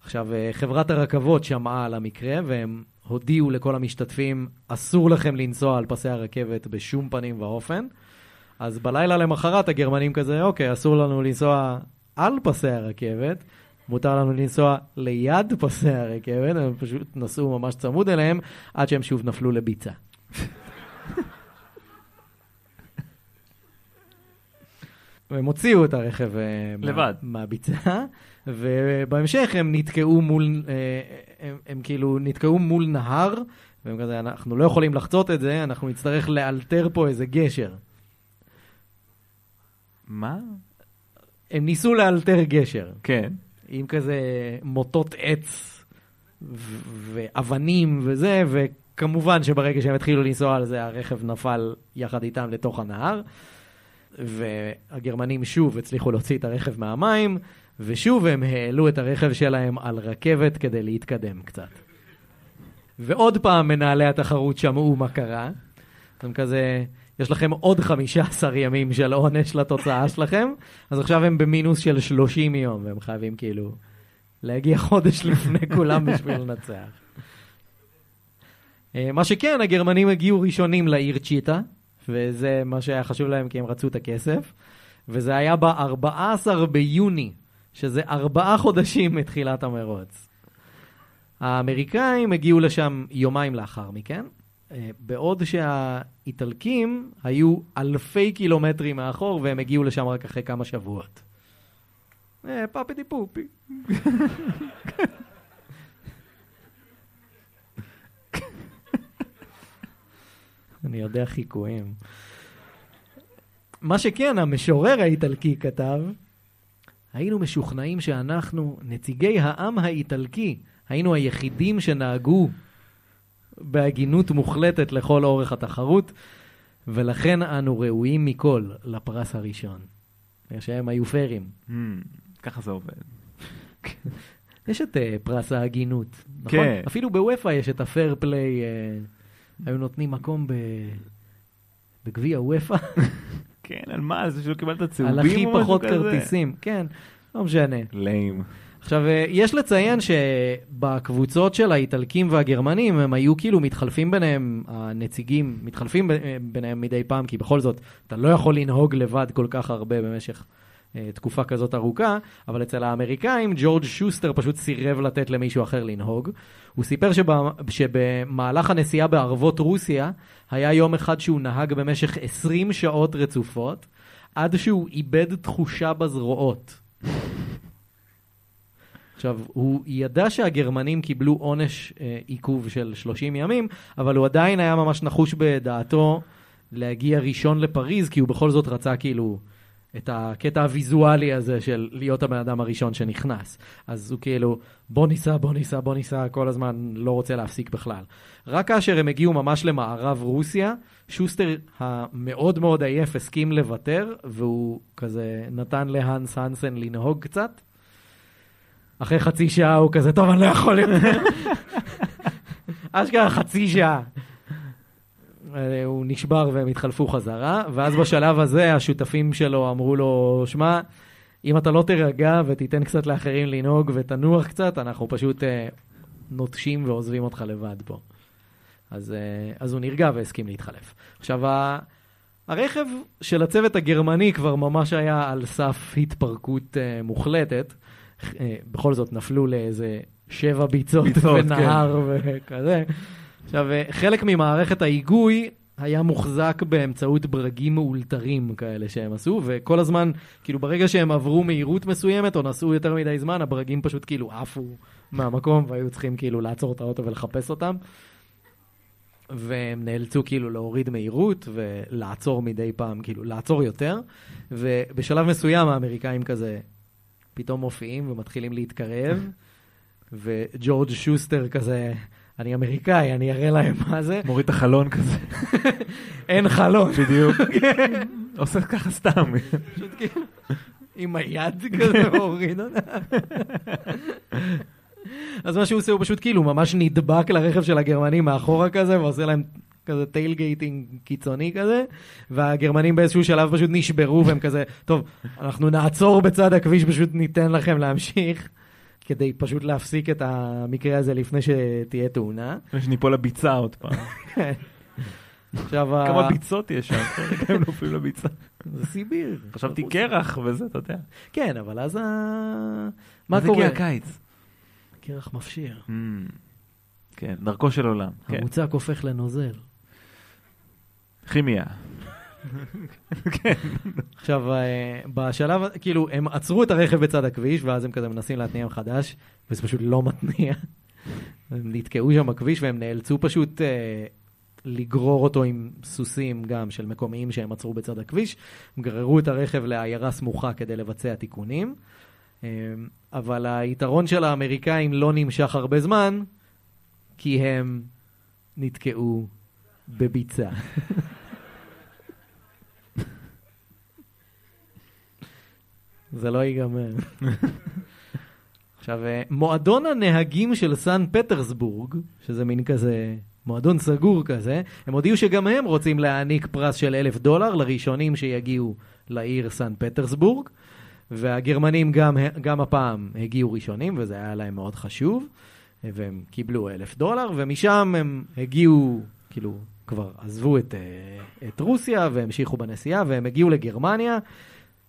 עכשיו, אה, חברת הרכבות שמעה על המקרה, והם הודיעו לכל המשתתפים, אסור לכם לנסוע על פסי הרכבת בשום פנים ואופן. אז בלילה למחרת הגרמנים כזה, אוקיי, אסור לנו לנסוע על פסי הרכבת, מותר לנו לנסוע ליד פסי הרכבת, הם פשוט נסעו ממש צמוד אליהם, עד שהם שוב נפלו לביצה. והם הוציאו את הרכב אה, מה- לבד. מהביצה, ובהמשך הם נתקעו מול, אה, הם, הם כאילו נתקעו מול נהר, והם כזה, אנחנו לא יכולים לחצות את זה, אנחנו נצטרך לאלתר פה איזה גשר. מה? הם ניסו לאלתר גשר, כן. עם כזה מוטות עץ ואבנים וזה, וכמובן שברגע שהם התחילו לנסוע על זה, הרכב נפל יחד איתם לתוך הנהר, והגרמנים שוב הצליחו להוציא את הרכב מהמים, ושוב הם העלו את הרכב שלהם על רכבת כדי להתקדם קצת. ועוד פעם מנהלי התחרות שמעו מה קרה. הם כזה, יש לכם עוד 15 ימים של עונש לתוצאה שלכם, אז עכשיו הם במינוס של 30 יום, והם חייבים כאילו להגיע חודש לפני כולם בשביל לנצח. אה, מה שכן, הגרמנים הגיעו ראשונים לעיר צ'יטה, וזה מה שהיה חשוב להם כי הם רצו את הכסף, וזה היה ב-14 ביוני, שזה ארבעה חודשים מתחילת המרוץ. האמריקאים הגיעו לשם יומיים לאחר מכן, אה, בעוד שהאיטלקים היו אלפי קילומטרים מאחור והם הגיעו לשם רק אחרי כמה שבועות. אה, פאפי די פופי. אני יודע חיקויים. מה שכן, המשורר האיטלקי כתב, היינו משוכנעים שאנחנו, נציגי העם האיטלקי, היינו היחידים שנהגו בהגינות מוחלטת לכל אורך התחרות, ולכן אנו ראויים מכל לפרס הראשון. שהם היו פיירים. Hmm, ככה זה עובד. יש את uh, פרס ההגינות, נכון? כן. אפילו בוופא יש את הפייר פליי, uh, היו נותנים מקום ב... בגביע וופא, כן, על מה? על זה שלא קיבלת צהובים על או משהו הכי פחות כזה? כרטיסים, כן, לא משנה. ליים. עכשיו, אה, יש לציין שבקבוצות של האיטלקים והגרמנים, הם היו כאילו מתחלפים ביניהם, הנציגים מתחלפים אה, ביניהם מדי פעם, כי בכל זאת, אתה לא יכול לנהוג לבד כל כך הרבה במשך תקופה כזאת ארוכה, אבל אצל האמריקאים, ג'ורג' שוסטר פשוט סירב לתת למישהו אחר לנהוג. הוא סיפר שבא, שבמהלך הנסיעה בערבות רוסיה, היה יום אחד שהוא נהג במשך 20 שעות רצופות, עד שהוא איבד תחושה בזרועות. עכשיו, הוא ידע שהגרמנים קיבלו עונש אה, עיכוב של 30 ימים, אבל הוא עדיין היה ממש נחוש בדעתו להגיע ראשון לפריז, כי הוא בכל זאת רצה כאילו את הקטע הוויזואלי הזה של להיות הבן אדם הראשון שנכנס. אז הוא כאילו, בוא ניסע, בוא ניסע, בוא ניסע, כל הזמן לא רוצה להפסיק בכלל. רק כאשר הם הגיעו ממש למערב רוסיה, שוסטר המאוד מאוד עייף הסכים לוותר, והוא כזה נתן להאנס הנסן לנהוג קצת. אחרי חצי שעה הוא כזה, טוב, אני לא יכול יותר. אשכרה חצי שעה. אה, הוא נשבר והם התחלפו חזרה, ואז בשלב הזה השותפים שלו אמרו לו, שמע, אם אתה לא תירגע ותיתן קצת לאחרים לנהוג ותנוח קצת, אנחנו פשוט אה, נוטשים ועוזבים אותך לבד פה. אז, אה, אז הוא נרגע והסכים להתחלף. עכשיו, ה- הרכב של הצוות הגרמני כבר ממש היה על סף התפרקות אה, מוחלטת. אה, בכל זאת נפלו לאיזה שבע ביצות, ביצות, ונהר וכזה. עכשיו, אה, חלק ממערכת ההיגוי היה מוחזק באמצעות ברגים מאולתרים כאלה שהם עשו, וכל הזמן, כאילו ברגע שהם עברו מהירות מסוימת או נסעו יותר מדי זמן, הברגים פשוט כאילו עפו מהמקום והיו צריכים כאילו לעצור את האוטו ולחפש אותם. והם נאלצו כאילו להוריד מהירות ולעצור מדי פעם, כאילו לעצור יותר, ובשלב מסוים האמריקאים כזה פתאום מופיעים ומתחילים להתקרב, וג'ורג' שוסטר כזה, אני אמריקאי, אני אראה להם מה זה, מוריד את החלון כזה. אין חלון. בדיוק. עושה ככה סתם. פשוט כאילו, עם היד כזה מוריד אותה. אז מה שהוא עושה הוא פשוט כאילו ממש נדבק לרכב של הגרמנים מאחורה כזה ועושה להם כזה טייל גייטינג קיצוני כזה והגרמנים באיזשהו שלב פשוט נשברו והם כזה טוב אנחנו נעצור בצד הכביש פשוט ניתן לכם להמשיך כדי פשוט להפסיק את המקרה הזה לפני שתהיה תאונה. לפני שניפול לביצה עוד פעם. עכשיו כמה ביצות יש שם? הם נופלים לביצה. זה סיביר. חשבתי קרח וזה, אתה יודע. כן אבל אז ה... מה אז קורה? הגיע הקיץ. קרח מפשיר. Mm, כן, דרכו של עולם. כן. המוצק הופך לנוזל. כימיה. עכשיו, אה, בשלב, כאילו, הם עצרו את הרכב בצד הכביש, ואז הם כזה מנסים להתניע מחדש, וזה פשוט לא מתניע. הם נתקעו שם בכביש, והם נאלצו פשוט אה, לגרור אותו עם סוסים גם של מקומיים שהם עצרו בצד הכביש. הם גררו את הרכב לעיירה סמוכה כדי לבצע תיקונים. אה, אבל היתרון של האמריקאים לא נמשך הרבה זמן, כי הם נתקעו בביצה. זה לא ייגמר. עכשיו, אה, מועדון הנהגים של סן פטרסבורג, שזה מין כזה מועדון סגור כזה, הם הודיעו שגם הם רוצים להעניק פרס של אלף דולר לראשונים שיגיעו לעיר סן פטרסבורג, והגרמנים גם, גם הפעם הגיעו ראשונים, וזה היה להם מאוד חשוב, והם קיבלו אלף דולר, ומשם הם הגיעו, כאילו, כבר עזבו את, אה, את רוסיה והמשיכו בנסיעה, והם הגיעו לגרמניה.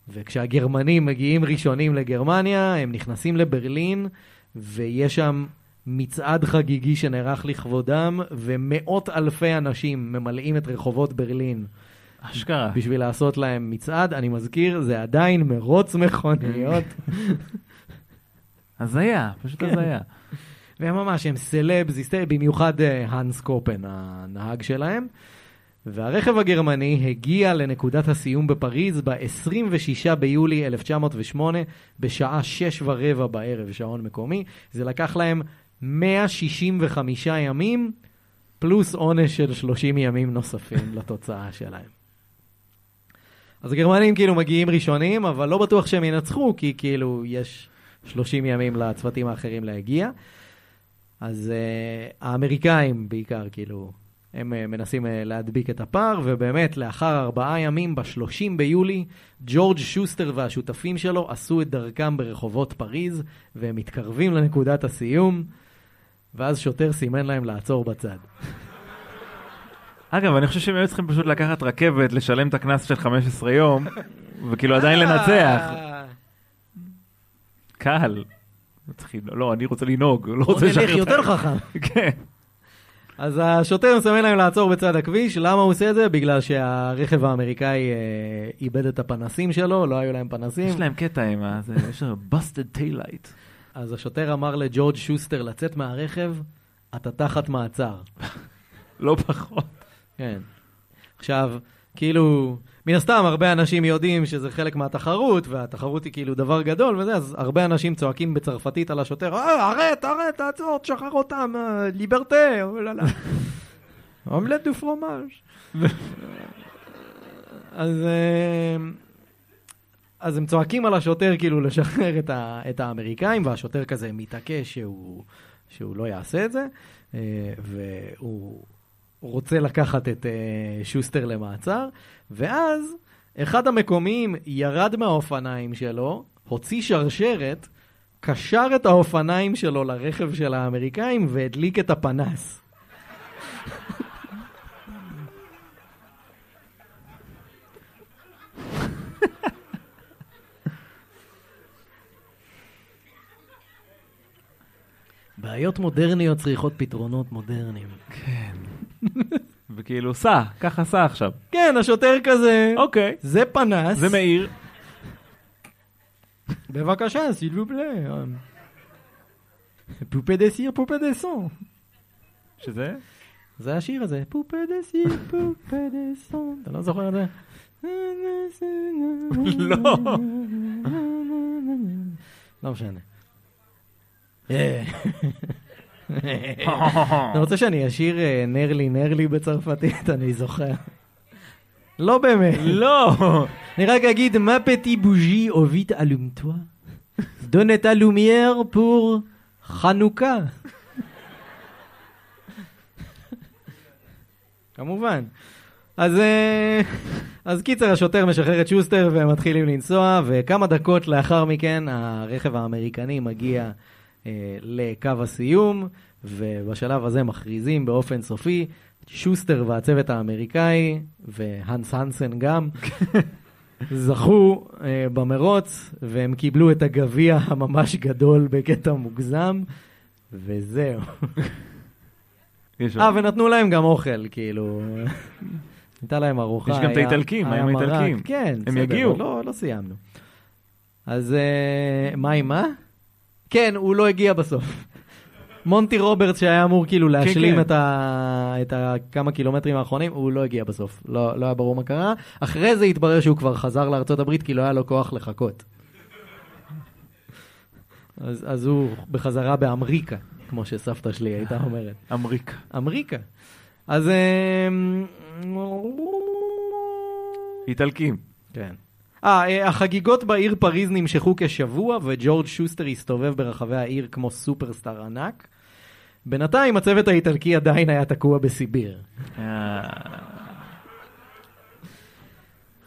וכשהגרמנים מגיעים ראשונים לגרמניה, הם נכנסים לברלין, ויש שם מצעד חגיגי שנערך לכבודם, ומאות אלפי אנשים ממלאים את רחובות ברלין אשכרה. בשביל לעשות להם מצעד. אני מזכיר, זה עדיין מרוץ מכוניות, הזיה, פשוט כן. הזיה. והם ממש, הם סלבס, במיוחד אה, האנס קופן, הנהג שלהם. והרכב הגרמני הגיע לנקודת הסיום בפריז ב-26 ביולי 1908, בשעה שש ורבע בערב, שעון מקומי. זה לקח להם 165 ימים, פלוס עונש של 30 ימים נוספים לתוצאה שלהם. אז הגרמנים כאילו מגיעים ראשונים, אבל לא בטוח שהם ינצחו, כי כאילו יש 30 ימים לצוותים האחרים להגיע. אז uh, האמריקאים בעיקר, כאילו, הם uh, מנסים uh, להדביק את הפער, ובאמת, לאחר ארבעה ימים, ב-30 ביולי, ג'ורג' שוסטר והשותפים שלו עשו את דרכם ברחובות פריז, והם מתקרבים לנקודת הסיום, ואז שוטר סימן להם לעצור בצד. אגב, אני חושב שהם היו צריכים פשוט לקחת רכבת, לשלם את הקנס של 15 יום, וכאילו עדיין לנצח. אה, קל. לא, אני רוצה לנהוג, לא בוא רוצה נלך לשחרר. יותר חכם. כן. אז השוטר מסמן להם לעצור בצד הכביש, למה הוא עושה את זה? בגלל שהרכב האמריקאי אה, איבד את הפנסים שלו, לא היו להם פנסים. יש להם קטע עם ה... זה- יש להם busted taillight. אז השוטר אמר לג'ורג' שוסטר לצאת מהרכב, אתה תחת מעצר. לא פחות. כן. עכשיו, כאילו, מן הסתם הרבה אנשים יודעים שזה חלק מהתחרות, והתחרות היא כאילו דבר גדול וזה, אז הרבה אנשים צועקים בצרפתית על השוטר, אה, ארט, ארט, תעצור, תשחרר אותם, אה, ליברטה, אוללה. אומלט דו פרומאז'. אז, אה, אז הם צועקים על השוטר כאילו לשחרר את, ה, את האמריקאים, והשוטר כזה מתעקש שהוא, שהוא לא יעשה את זה, אה, והוא הוא רוצה לקחת את אה, שוסטר למעצר, ואז אחד המקומיים ירד מהאופניים שלו, הוציא שרשרת, קשר את האופניים שלו לרכב של האמריקאים והדליק את הפנס. בעיות מודרניות צריכות פתרונות מודרניים. כן. וכאילו, סע, ככה סע עכשיו. כן, השוטר כזה, אוקיי. זה פנס. זה מאיר. בבקשה, s'il vous plaît. Poupée de cire, poupée de son. שזה? זה השיר הזה. Poupée de cire, poupée de son. אתה לא זוכר את זה? לא. לא משנה. אתה רוצה שאני אשיר אה, נרלי נרלי בצרפתית? אני זוכר. לא באמת. לא. אני רק אגיד, מה פטי בוז'י אובית אלומטואה? את הלומייר פור חנוכה. כמובן. אז, אה, אז קיצר, השוטר משחרר את שוסטר והם מתחילים לנסוע, וכמה דקות לאחר מכן הרכב האמריקני מגיע לקו הסיום, ובשלב הזה מכריזים באופן סופי, שוסטר והצוות האמריקאי, והנס הנסן גם, זכו אה, במרוץ, והם קיבלו את הגביע הממש גדול בקטע מוגזם, וזהו. אה. ונתנו להם גם אוכל, כאילו. הייתה להם ארוחה. יש גם את האיטלקים, מה עם. האיטלקים? כן, הם בסדר, יגיעו. לא, לא סיימנו. אז אה, מה עם מה? כן, הוא לא הגיע בסוף. מונטי רוברטס שהיה אמור כאילו להשלים כן. את, ה... את הכמה קילומטרים האחרונים, הוא לא הגיע בסוף. לא, לא היה ברור מה קרה. אחרי זה התברר שהוא כבר חזר לארצות הברית כי לא היה לו כוח לחכות. אז, אז הוא בחזרה באמריקה, כמו שסבתא שלי הייתה אומרת. אמריקה. אמריקה. אז... אמ, איטלקים. כן. אה, אה, החגיגות בעיר פריז נמשכו כשבוע, וג'ורג' שוסטר הסתובב ברחבי העיר כמו סופרסטאר ענק. בינתיים הצוות האיטלקי עדיין היה תקוע בסיביר. אה,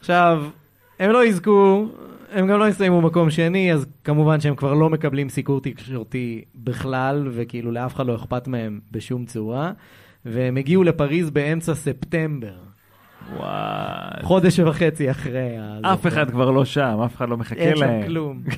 עכשיו, הם לא יזכו, הם גם לא יסיימו מקום שני, אז כמובן שהם כבר לא מקבלים סיקור תקשורתי בכלל, וכאילו לאף אחד לא אכפת מהם בשום צורה. והם הגיעו לפריז באמצע ספטמבר, וואי. חודש וחצי אחרי. אף. אחד כבר לא שם, אף אחד לא מחכה אין שם להם. כלום.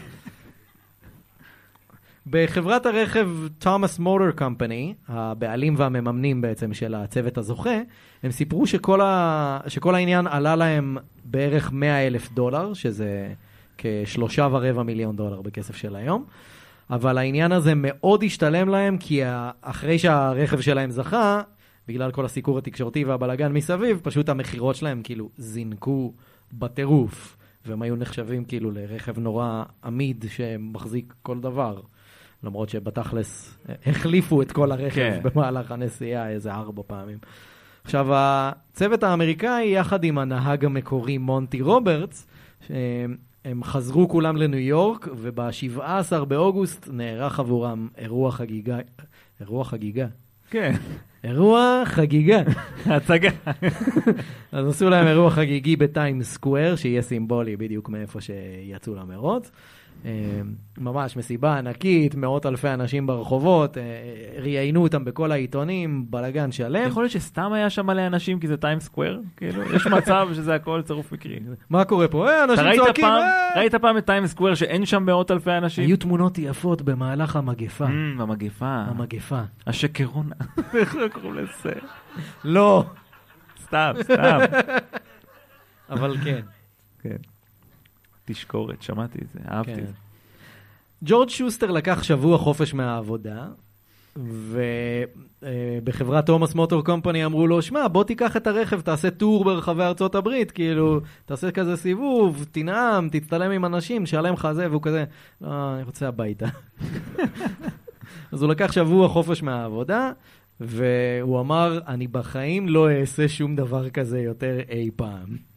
בחברת הרכב תומאס מוטור קומפני, הבעלים והמממנים בעצם של הצוות הזוכה, הם סיפרו שכל, ה... שכל העניין עלה להם בערך 100 אלף דולר, שזה כשלושה ורבע מיליון דולר בכסף של היום. אבל העניין הזה מאוד השתלם להם, כי אחרי שהרכב שלהם זכה, בגלל כל הסיקור התקשורתי והבלגן מסביב, פשוט המכירות שלהם כאילו זינקו בטירוף, והם היו נחשבים כאילו לרכב נורא עמיד שמחזיק כל דבר. למרות שבתכלס אה, החליפו את כל הרכב כן. במהלך הנסיעה איזה ארבע פעמים. עכשיו, הצוות האמריקאי, יחד עם הנהג המקורי מונטי רוברטס, הם חזרו כולם לניו יורק, וב-17 באוגוסט נערך עבורם אירוע חגיגה. אירוע חגיגה. כן, אירוע חגיגה. הצגה. אז עשו להם אירוע חגיגי בטיים סקוואר, שיהיה סימבולי בדיוק מאיפה שיצאו למרוץ. אה, ממש מסיבה ענקית, מאות אלפי אנשים ברחובות, אה, ראיינו אותם בכל העיתונים, בלאגן שלם. יכול להיות שסתם היה שם מלא אנשים כי זה טיים סקוואר? כאילו, יש מצב שזה הכל צירוף מקרי. מה קורה פה? אה, אנשים צועקים, אה! ראית פעם את טיים סקוואר שאין שם מאות אלפי אנשים? היו תמונות יפות במהלך המגפה. אמ, המגפה, המגפה. השקרונה, איך קוראים לזה? לא, סתם, סתם. אבל כן. כן. תשקורת, שמעתי את זה, אהבתי כן. את זה. ג'ורג' שוסטר לקח שבוע חופש מהעבודה, ובחברת תומאס מוטור קומפני אמרו לו, שמע, בוא תיקח את הרכב, תעשה טור ברחבי ארצות הברית, כאילו, תעשה כזה סיבוב, תנאם, תצטלם עם אנשים, שלם לך זה, והוא כזה, לא, אני רוצה הביתה. אז הוא לקח שבוע חופש מהעבודה, והוא אמר, אני בחיים לא אעשה שום דבר כזה יותר אי פעם.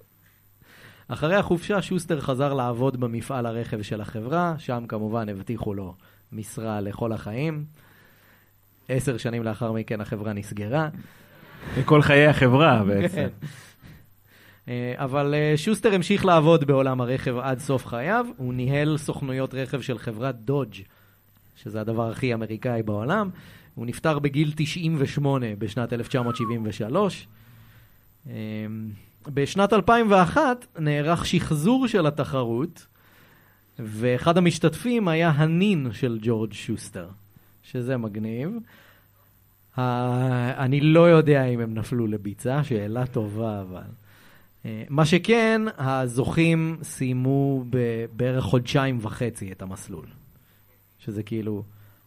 אחרי החופשה, שוסטר חזר לעבוד במפעל הרכב של החברה, שם כמובן הבטיחו לו משרה לכל החיים. עשר שנים לאחר מכן החברה נסגרה. כל חיי החברה בעצם. כן. אה, אבל אה, שוסטר המשיך לעבוד בעולם הרכב עד סוף חייו. הוא ניהל סוכנויות רכב של חברת דודג', שזה הדבר הכי אמריקאי בעולם. הוא נפטר בגיל 98 בשנת 1973. בשנת 2001 נערך שחזור של התחרות, ואחד המשתתפים היה הנין של ג'ורג' שוסטר, שזה מגניב. Uh, אני לא יודע אם הם נפלו לביצה, שאלה טובה אבל. Uh, מה שכן, הזוכים סיימו בערך חודשיים וחצי את המסלול. שזה כאילו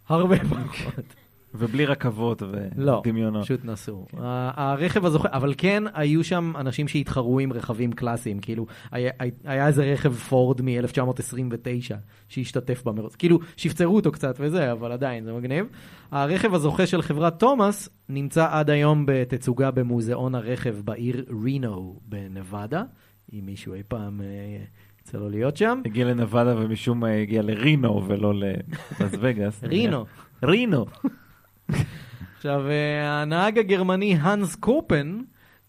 הרבה פחות. ובלי רכבות לא, ודמיונות. פשוט נסעו. ה- הרכב הזוכה, אבל כן היו שם אנשים שהתחרו עם רכבים קלאסיים, כאילו, היה, היה איזה רכב פורד מ-1929 שהשתתף במרוץ, כאילו, שפצרו אותו קצת וזה, אבל עדיין, זה מגניב. הרכב הזוכה של חברת תומאס נמצא עד היום בתצוגה במוזיאון הרכב בעיר רינו בנבדה, אם מישהו אי פעם אה, יצא לו להיות שם. הגיע לנבדה ומשום מה הגיע לרינו ולא ללאס וגאס. רינו. רינו. עכשיו, אה, הנהג הגרמני הנס קופן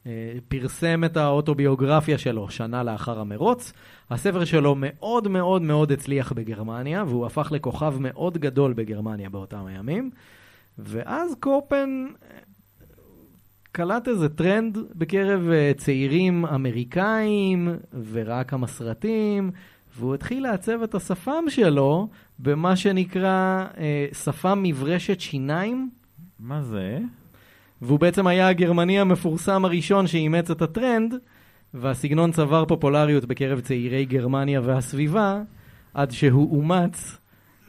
אה, פרסם את האוטוביוגרפיה שלו שנה לאחר המרוץ. הספר שלו מאוד מאוד מאוד הצליח בגרמניה, והוא הפך לכוכב מאוד גדול בגרמניה באותם הימים. ואז קופן אה, קלט איזה טרנד בקרב צעירים אמריקאים, וראה כמה סרטים, והוא התחיל לעצב את השפם שלו במה שנקרא אה, שפם מברשת שיניים. מה זה? והוא בעצם היה הגרמני המפורסם הראשון שאימץ את הטרנד, והסגנון צבר פופולריות בקרב צעירי גרמניה והסביבה, עד שהוא אומץ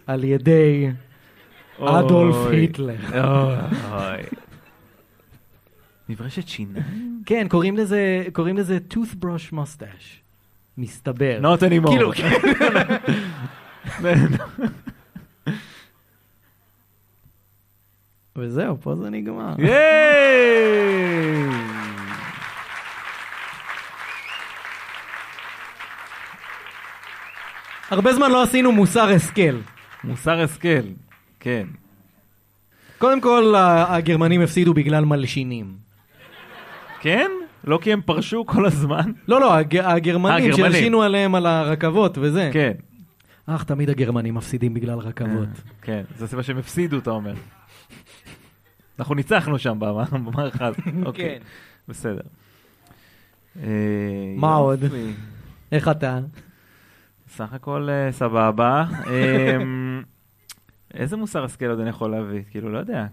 על ידי אדולף אוי. היטלר. אוי. מברשת שיניים? כן, קוראים לזה, קוראים לזה toothbrush mustache. מסתבר. Not anymore. כאילו, וזהו, פה זה נגמר. הרבה זמן לא עשינו מוסר השכל. מוסר השכל, כן. קודם כל, הגרמנים הפסידו בגלל מלשינים. כן? לא כי הם פרשו כל הזמן? לא, לא, הג... הגרמנים אה, גרמנים. שהלשינו עליהם על הרכבות וזה. כן. אך, תמיד הגרמנים מפסידים בגלל רכבות. כן, זו הסיבה שהם הפסידו, אתה אומר. אנחנו ניצחנו שם במ- במערכה הזאת. אוקיי, בסדר. אה, מה עוד? איך אתה? סך הכל אה, סבבה. אמ, איזה מוסר השכל עוד אני יכול להביא? כאילו, לא יודע.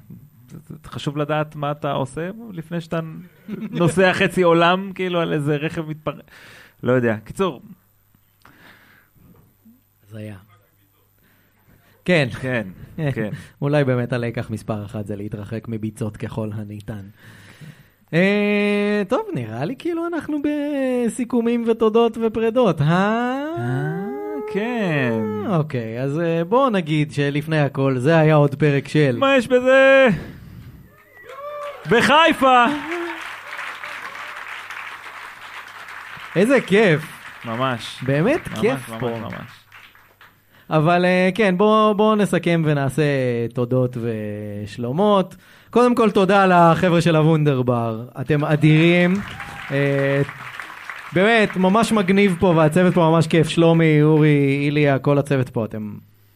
חשוב לדעת מה אתה עושה לפני שאתה נוסע חצי עולם, כאילו, על איזה רכב מתפרק. לא יודע. קיצור, זה היה. כן, כן, כן. אולי באמת הלקח מספר אחת זה להתרחק מביצות ככל הניתן. אה, טוב, נראה לי כאילו אנחנו בסיכומים ותודות ופרדות, אה? כן. אוקיי, אז אה, בואו נגיד שלפני הכל, זה היה עוד פרק של... מה יש בזה? בחיפה! איזה כיף, ממש. באמת ממש, כיף ממש, פה. ממש. אבל אה, כן, בואו בוא נסכם ונעשה תודות ושלומות. קודם כל, תודה לחבר'ה של הוונדרבר, אתם אדירים. אה, באמת, ממש מגניב פה, והצוות פה ממש כיף. שלומי, אורי, איליה, כל הצוות פה, אתם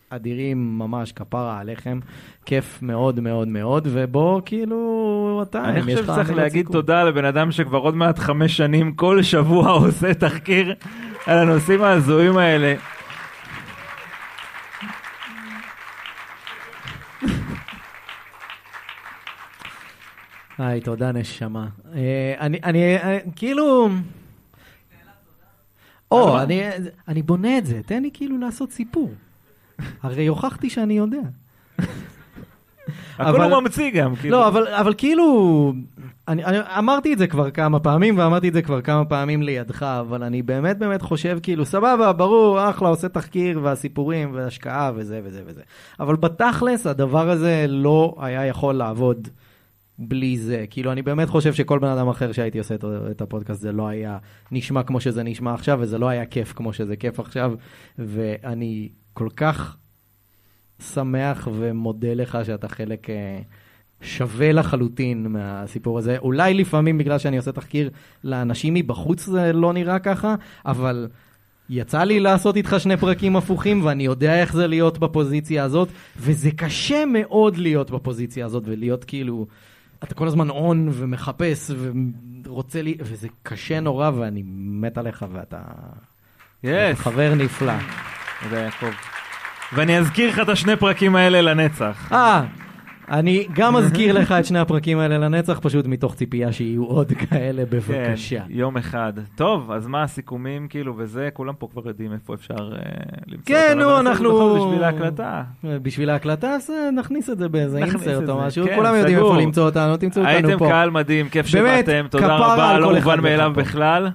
אדירים ממש, כפרה עליכם. כיף מאוד מאוד מאוד, ובוא, כאילו, אתה, אני חושב שצריך להגיד סיכום. תודה לבן אדם שכבר עוד מעט חמש שנים כל שבוע עושה תחקיר על הנושאים ההזויים האלה. היי, תודה נשמה. אה, אני, אני, אה, כאילו... או, למה? אני, אני בונה את זה, תן לי כאילו לעשות סיפור. הרי הוכחתי שאני יודע. הכל הוא ממציא גם. כאילו. לא, אבל, אבל כאילו, אני, אני אמרתי את זה כבר כמה פעמים, ואמרתי את זה כבר כמה פעמים לידך, אבל אני באמת באמת חושב, כאילו, סבבה, ברור, אחלה, עושה תחקיר, והסיפורים, והשקעה, וזה וזה וזה. אבל בתכלס, הדבר הזה לא היה יכול לעבוד בלי זה. כאילו, אני באמת חושב שכל בן אדם אחר שהייתי עושה את, את הפודקאסט, זה לא היה נשמע כמו שזה נשמע עכשיו, וזה לא היה כיף כמו שזה כיף עכשיו, ואני כל כך שמח ומודה לך שאתה חלק אה, שווה לחלוטין מהסיפור הזה. אולי לפעמים בגלל שאני עושה תחקיר לאנשים מבחוץ זה לא נראה ככה, אבל יצא לי לעשות איתך שני פרקים הפוכים, ואני יודע איך זה להיות בפוזיציה הזאת, וזה קשה מאוד להיות בפוזיציה הזאת, ולהיות כאילו... אתה כל הזמן און ומחפש ורוצה לי, וזה קשה נורא, ואני מת עליך, ואתה אתה יס. חבר נפלא. תודה יעקב. ואני אזכיר לך את השני פרקים האלה לנצח. אה, אני גם אזכיר לך את שני הפרקים האלה לנצח, פשוט מתוך ציפייה שיהיו עוד כאלה, בבקשה. כן, יום אחד. טוב, אז מה הסיכומים כאילו וזה? כולם פה כבר יודעים איפה אפשר אה, למצוא כן, אותנו, נו, ונעשה את זה אנחנו- בשביל ההקלטה. בשביל ההקלטה, אז אה, נכניס את זה באיזה אינסרט או משהו, כן, כולם יודעים סגור. איפה למצוא אותנו, תמצאו אותנו הייתם פה. קהל מדהים, כיף שבאתם, תודה רבה, לא מובן מאליו. בכלל.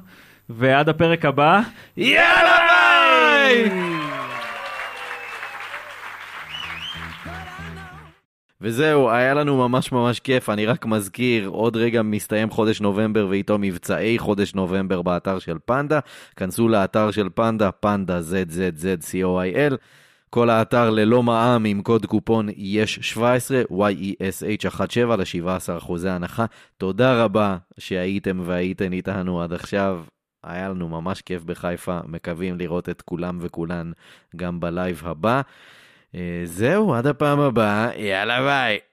ועד הפרק הבא, יאללה ביי! וזהו, היה לנו ממש ממש כיף, אני רק מזכיר, עוד רגע מסתיים חודש נובמבר ואיתו מבצעי חודש נובמבר באתר של פנדה. כנסו לאתר של פנדה, פנדה ZZZ.co.il. כל האתר ללא מע"מ עם קוד קופון יש 17, YESH 17 ל-17% הנחה. תודה רבה שהייתם והייתן איתנו עד עכשיו. היה לנו ממש כיף בחיפה, מקווים לראות את כולם וכולן גם בלייב הבא. אה, זהו, עד הפעם הבאה, יאללה ביי.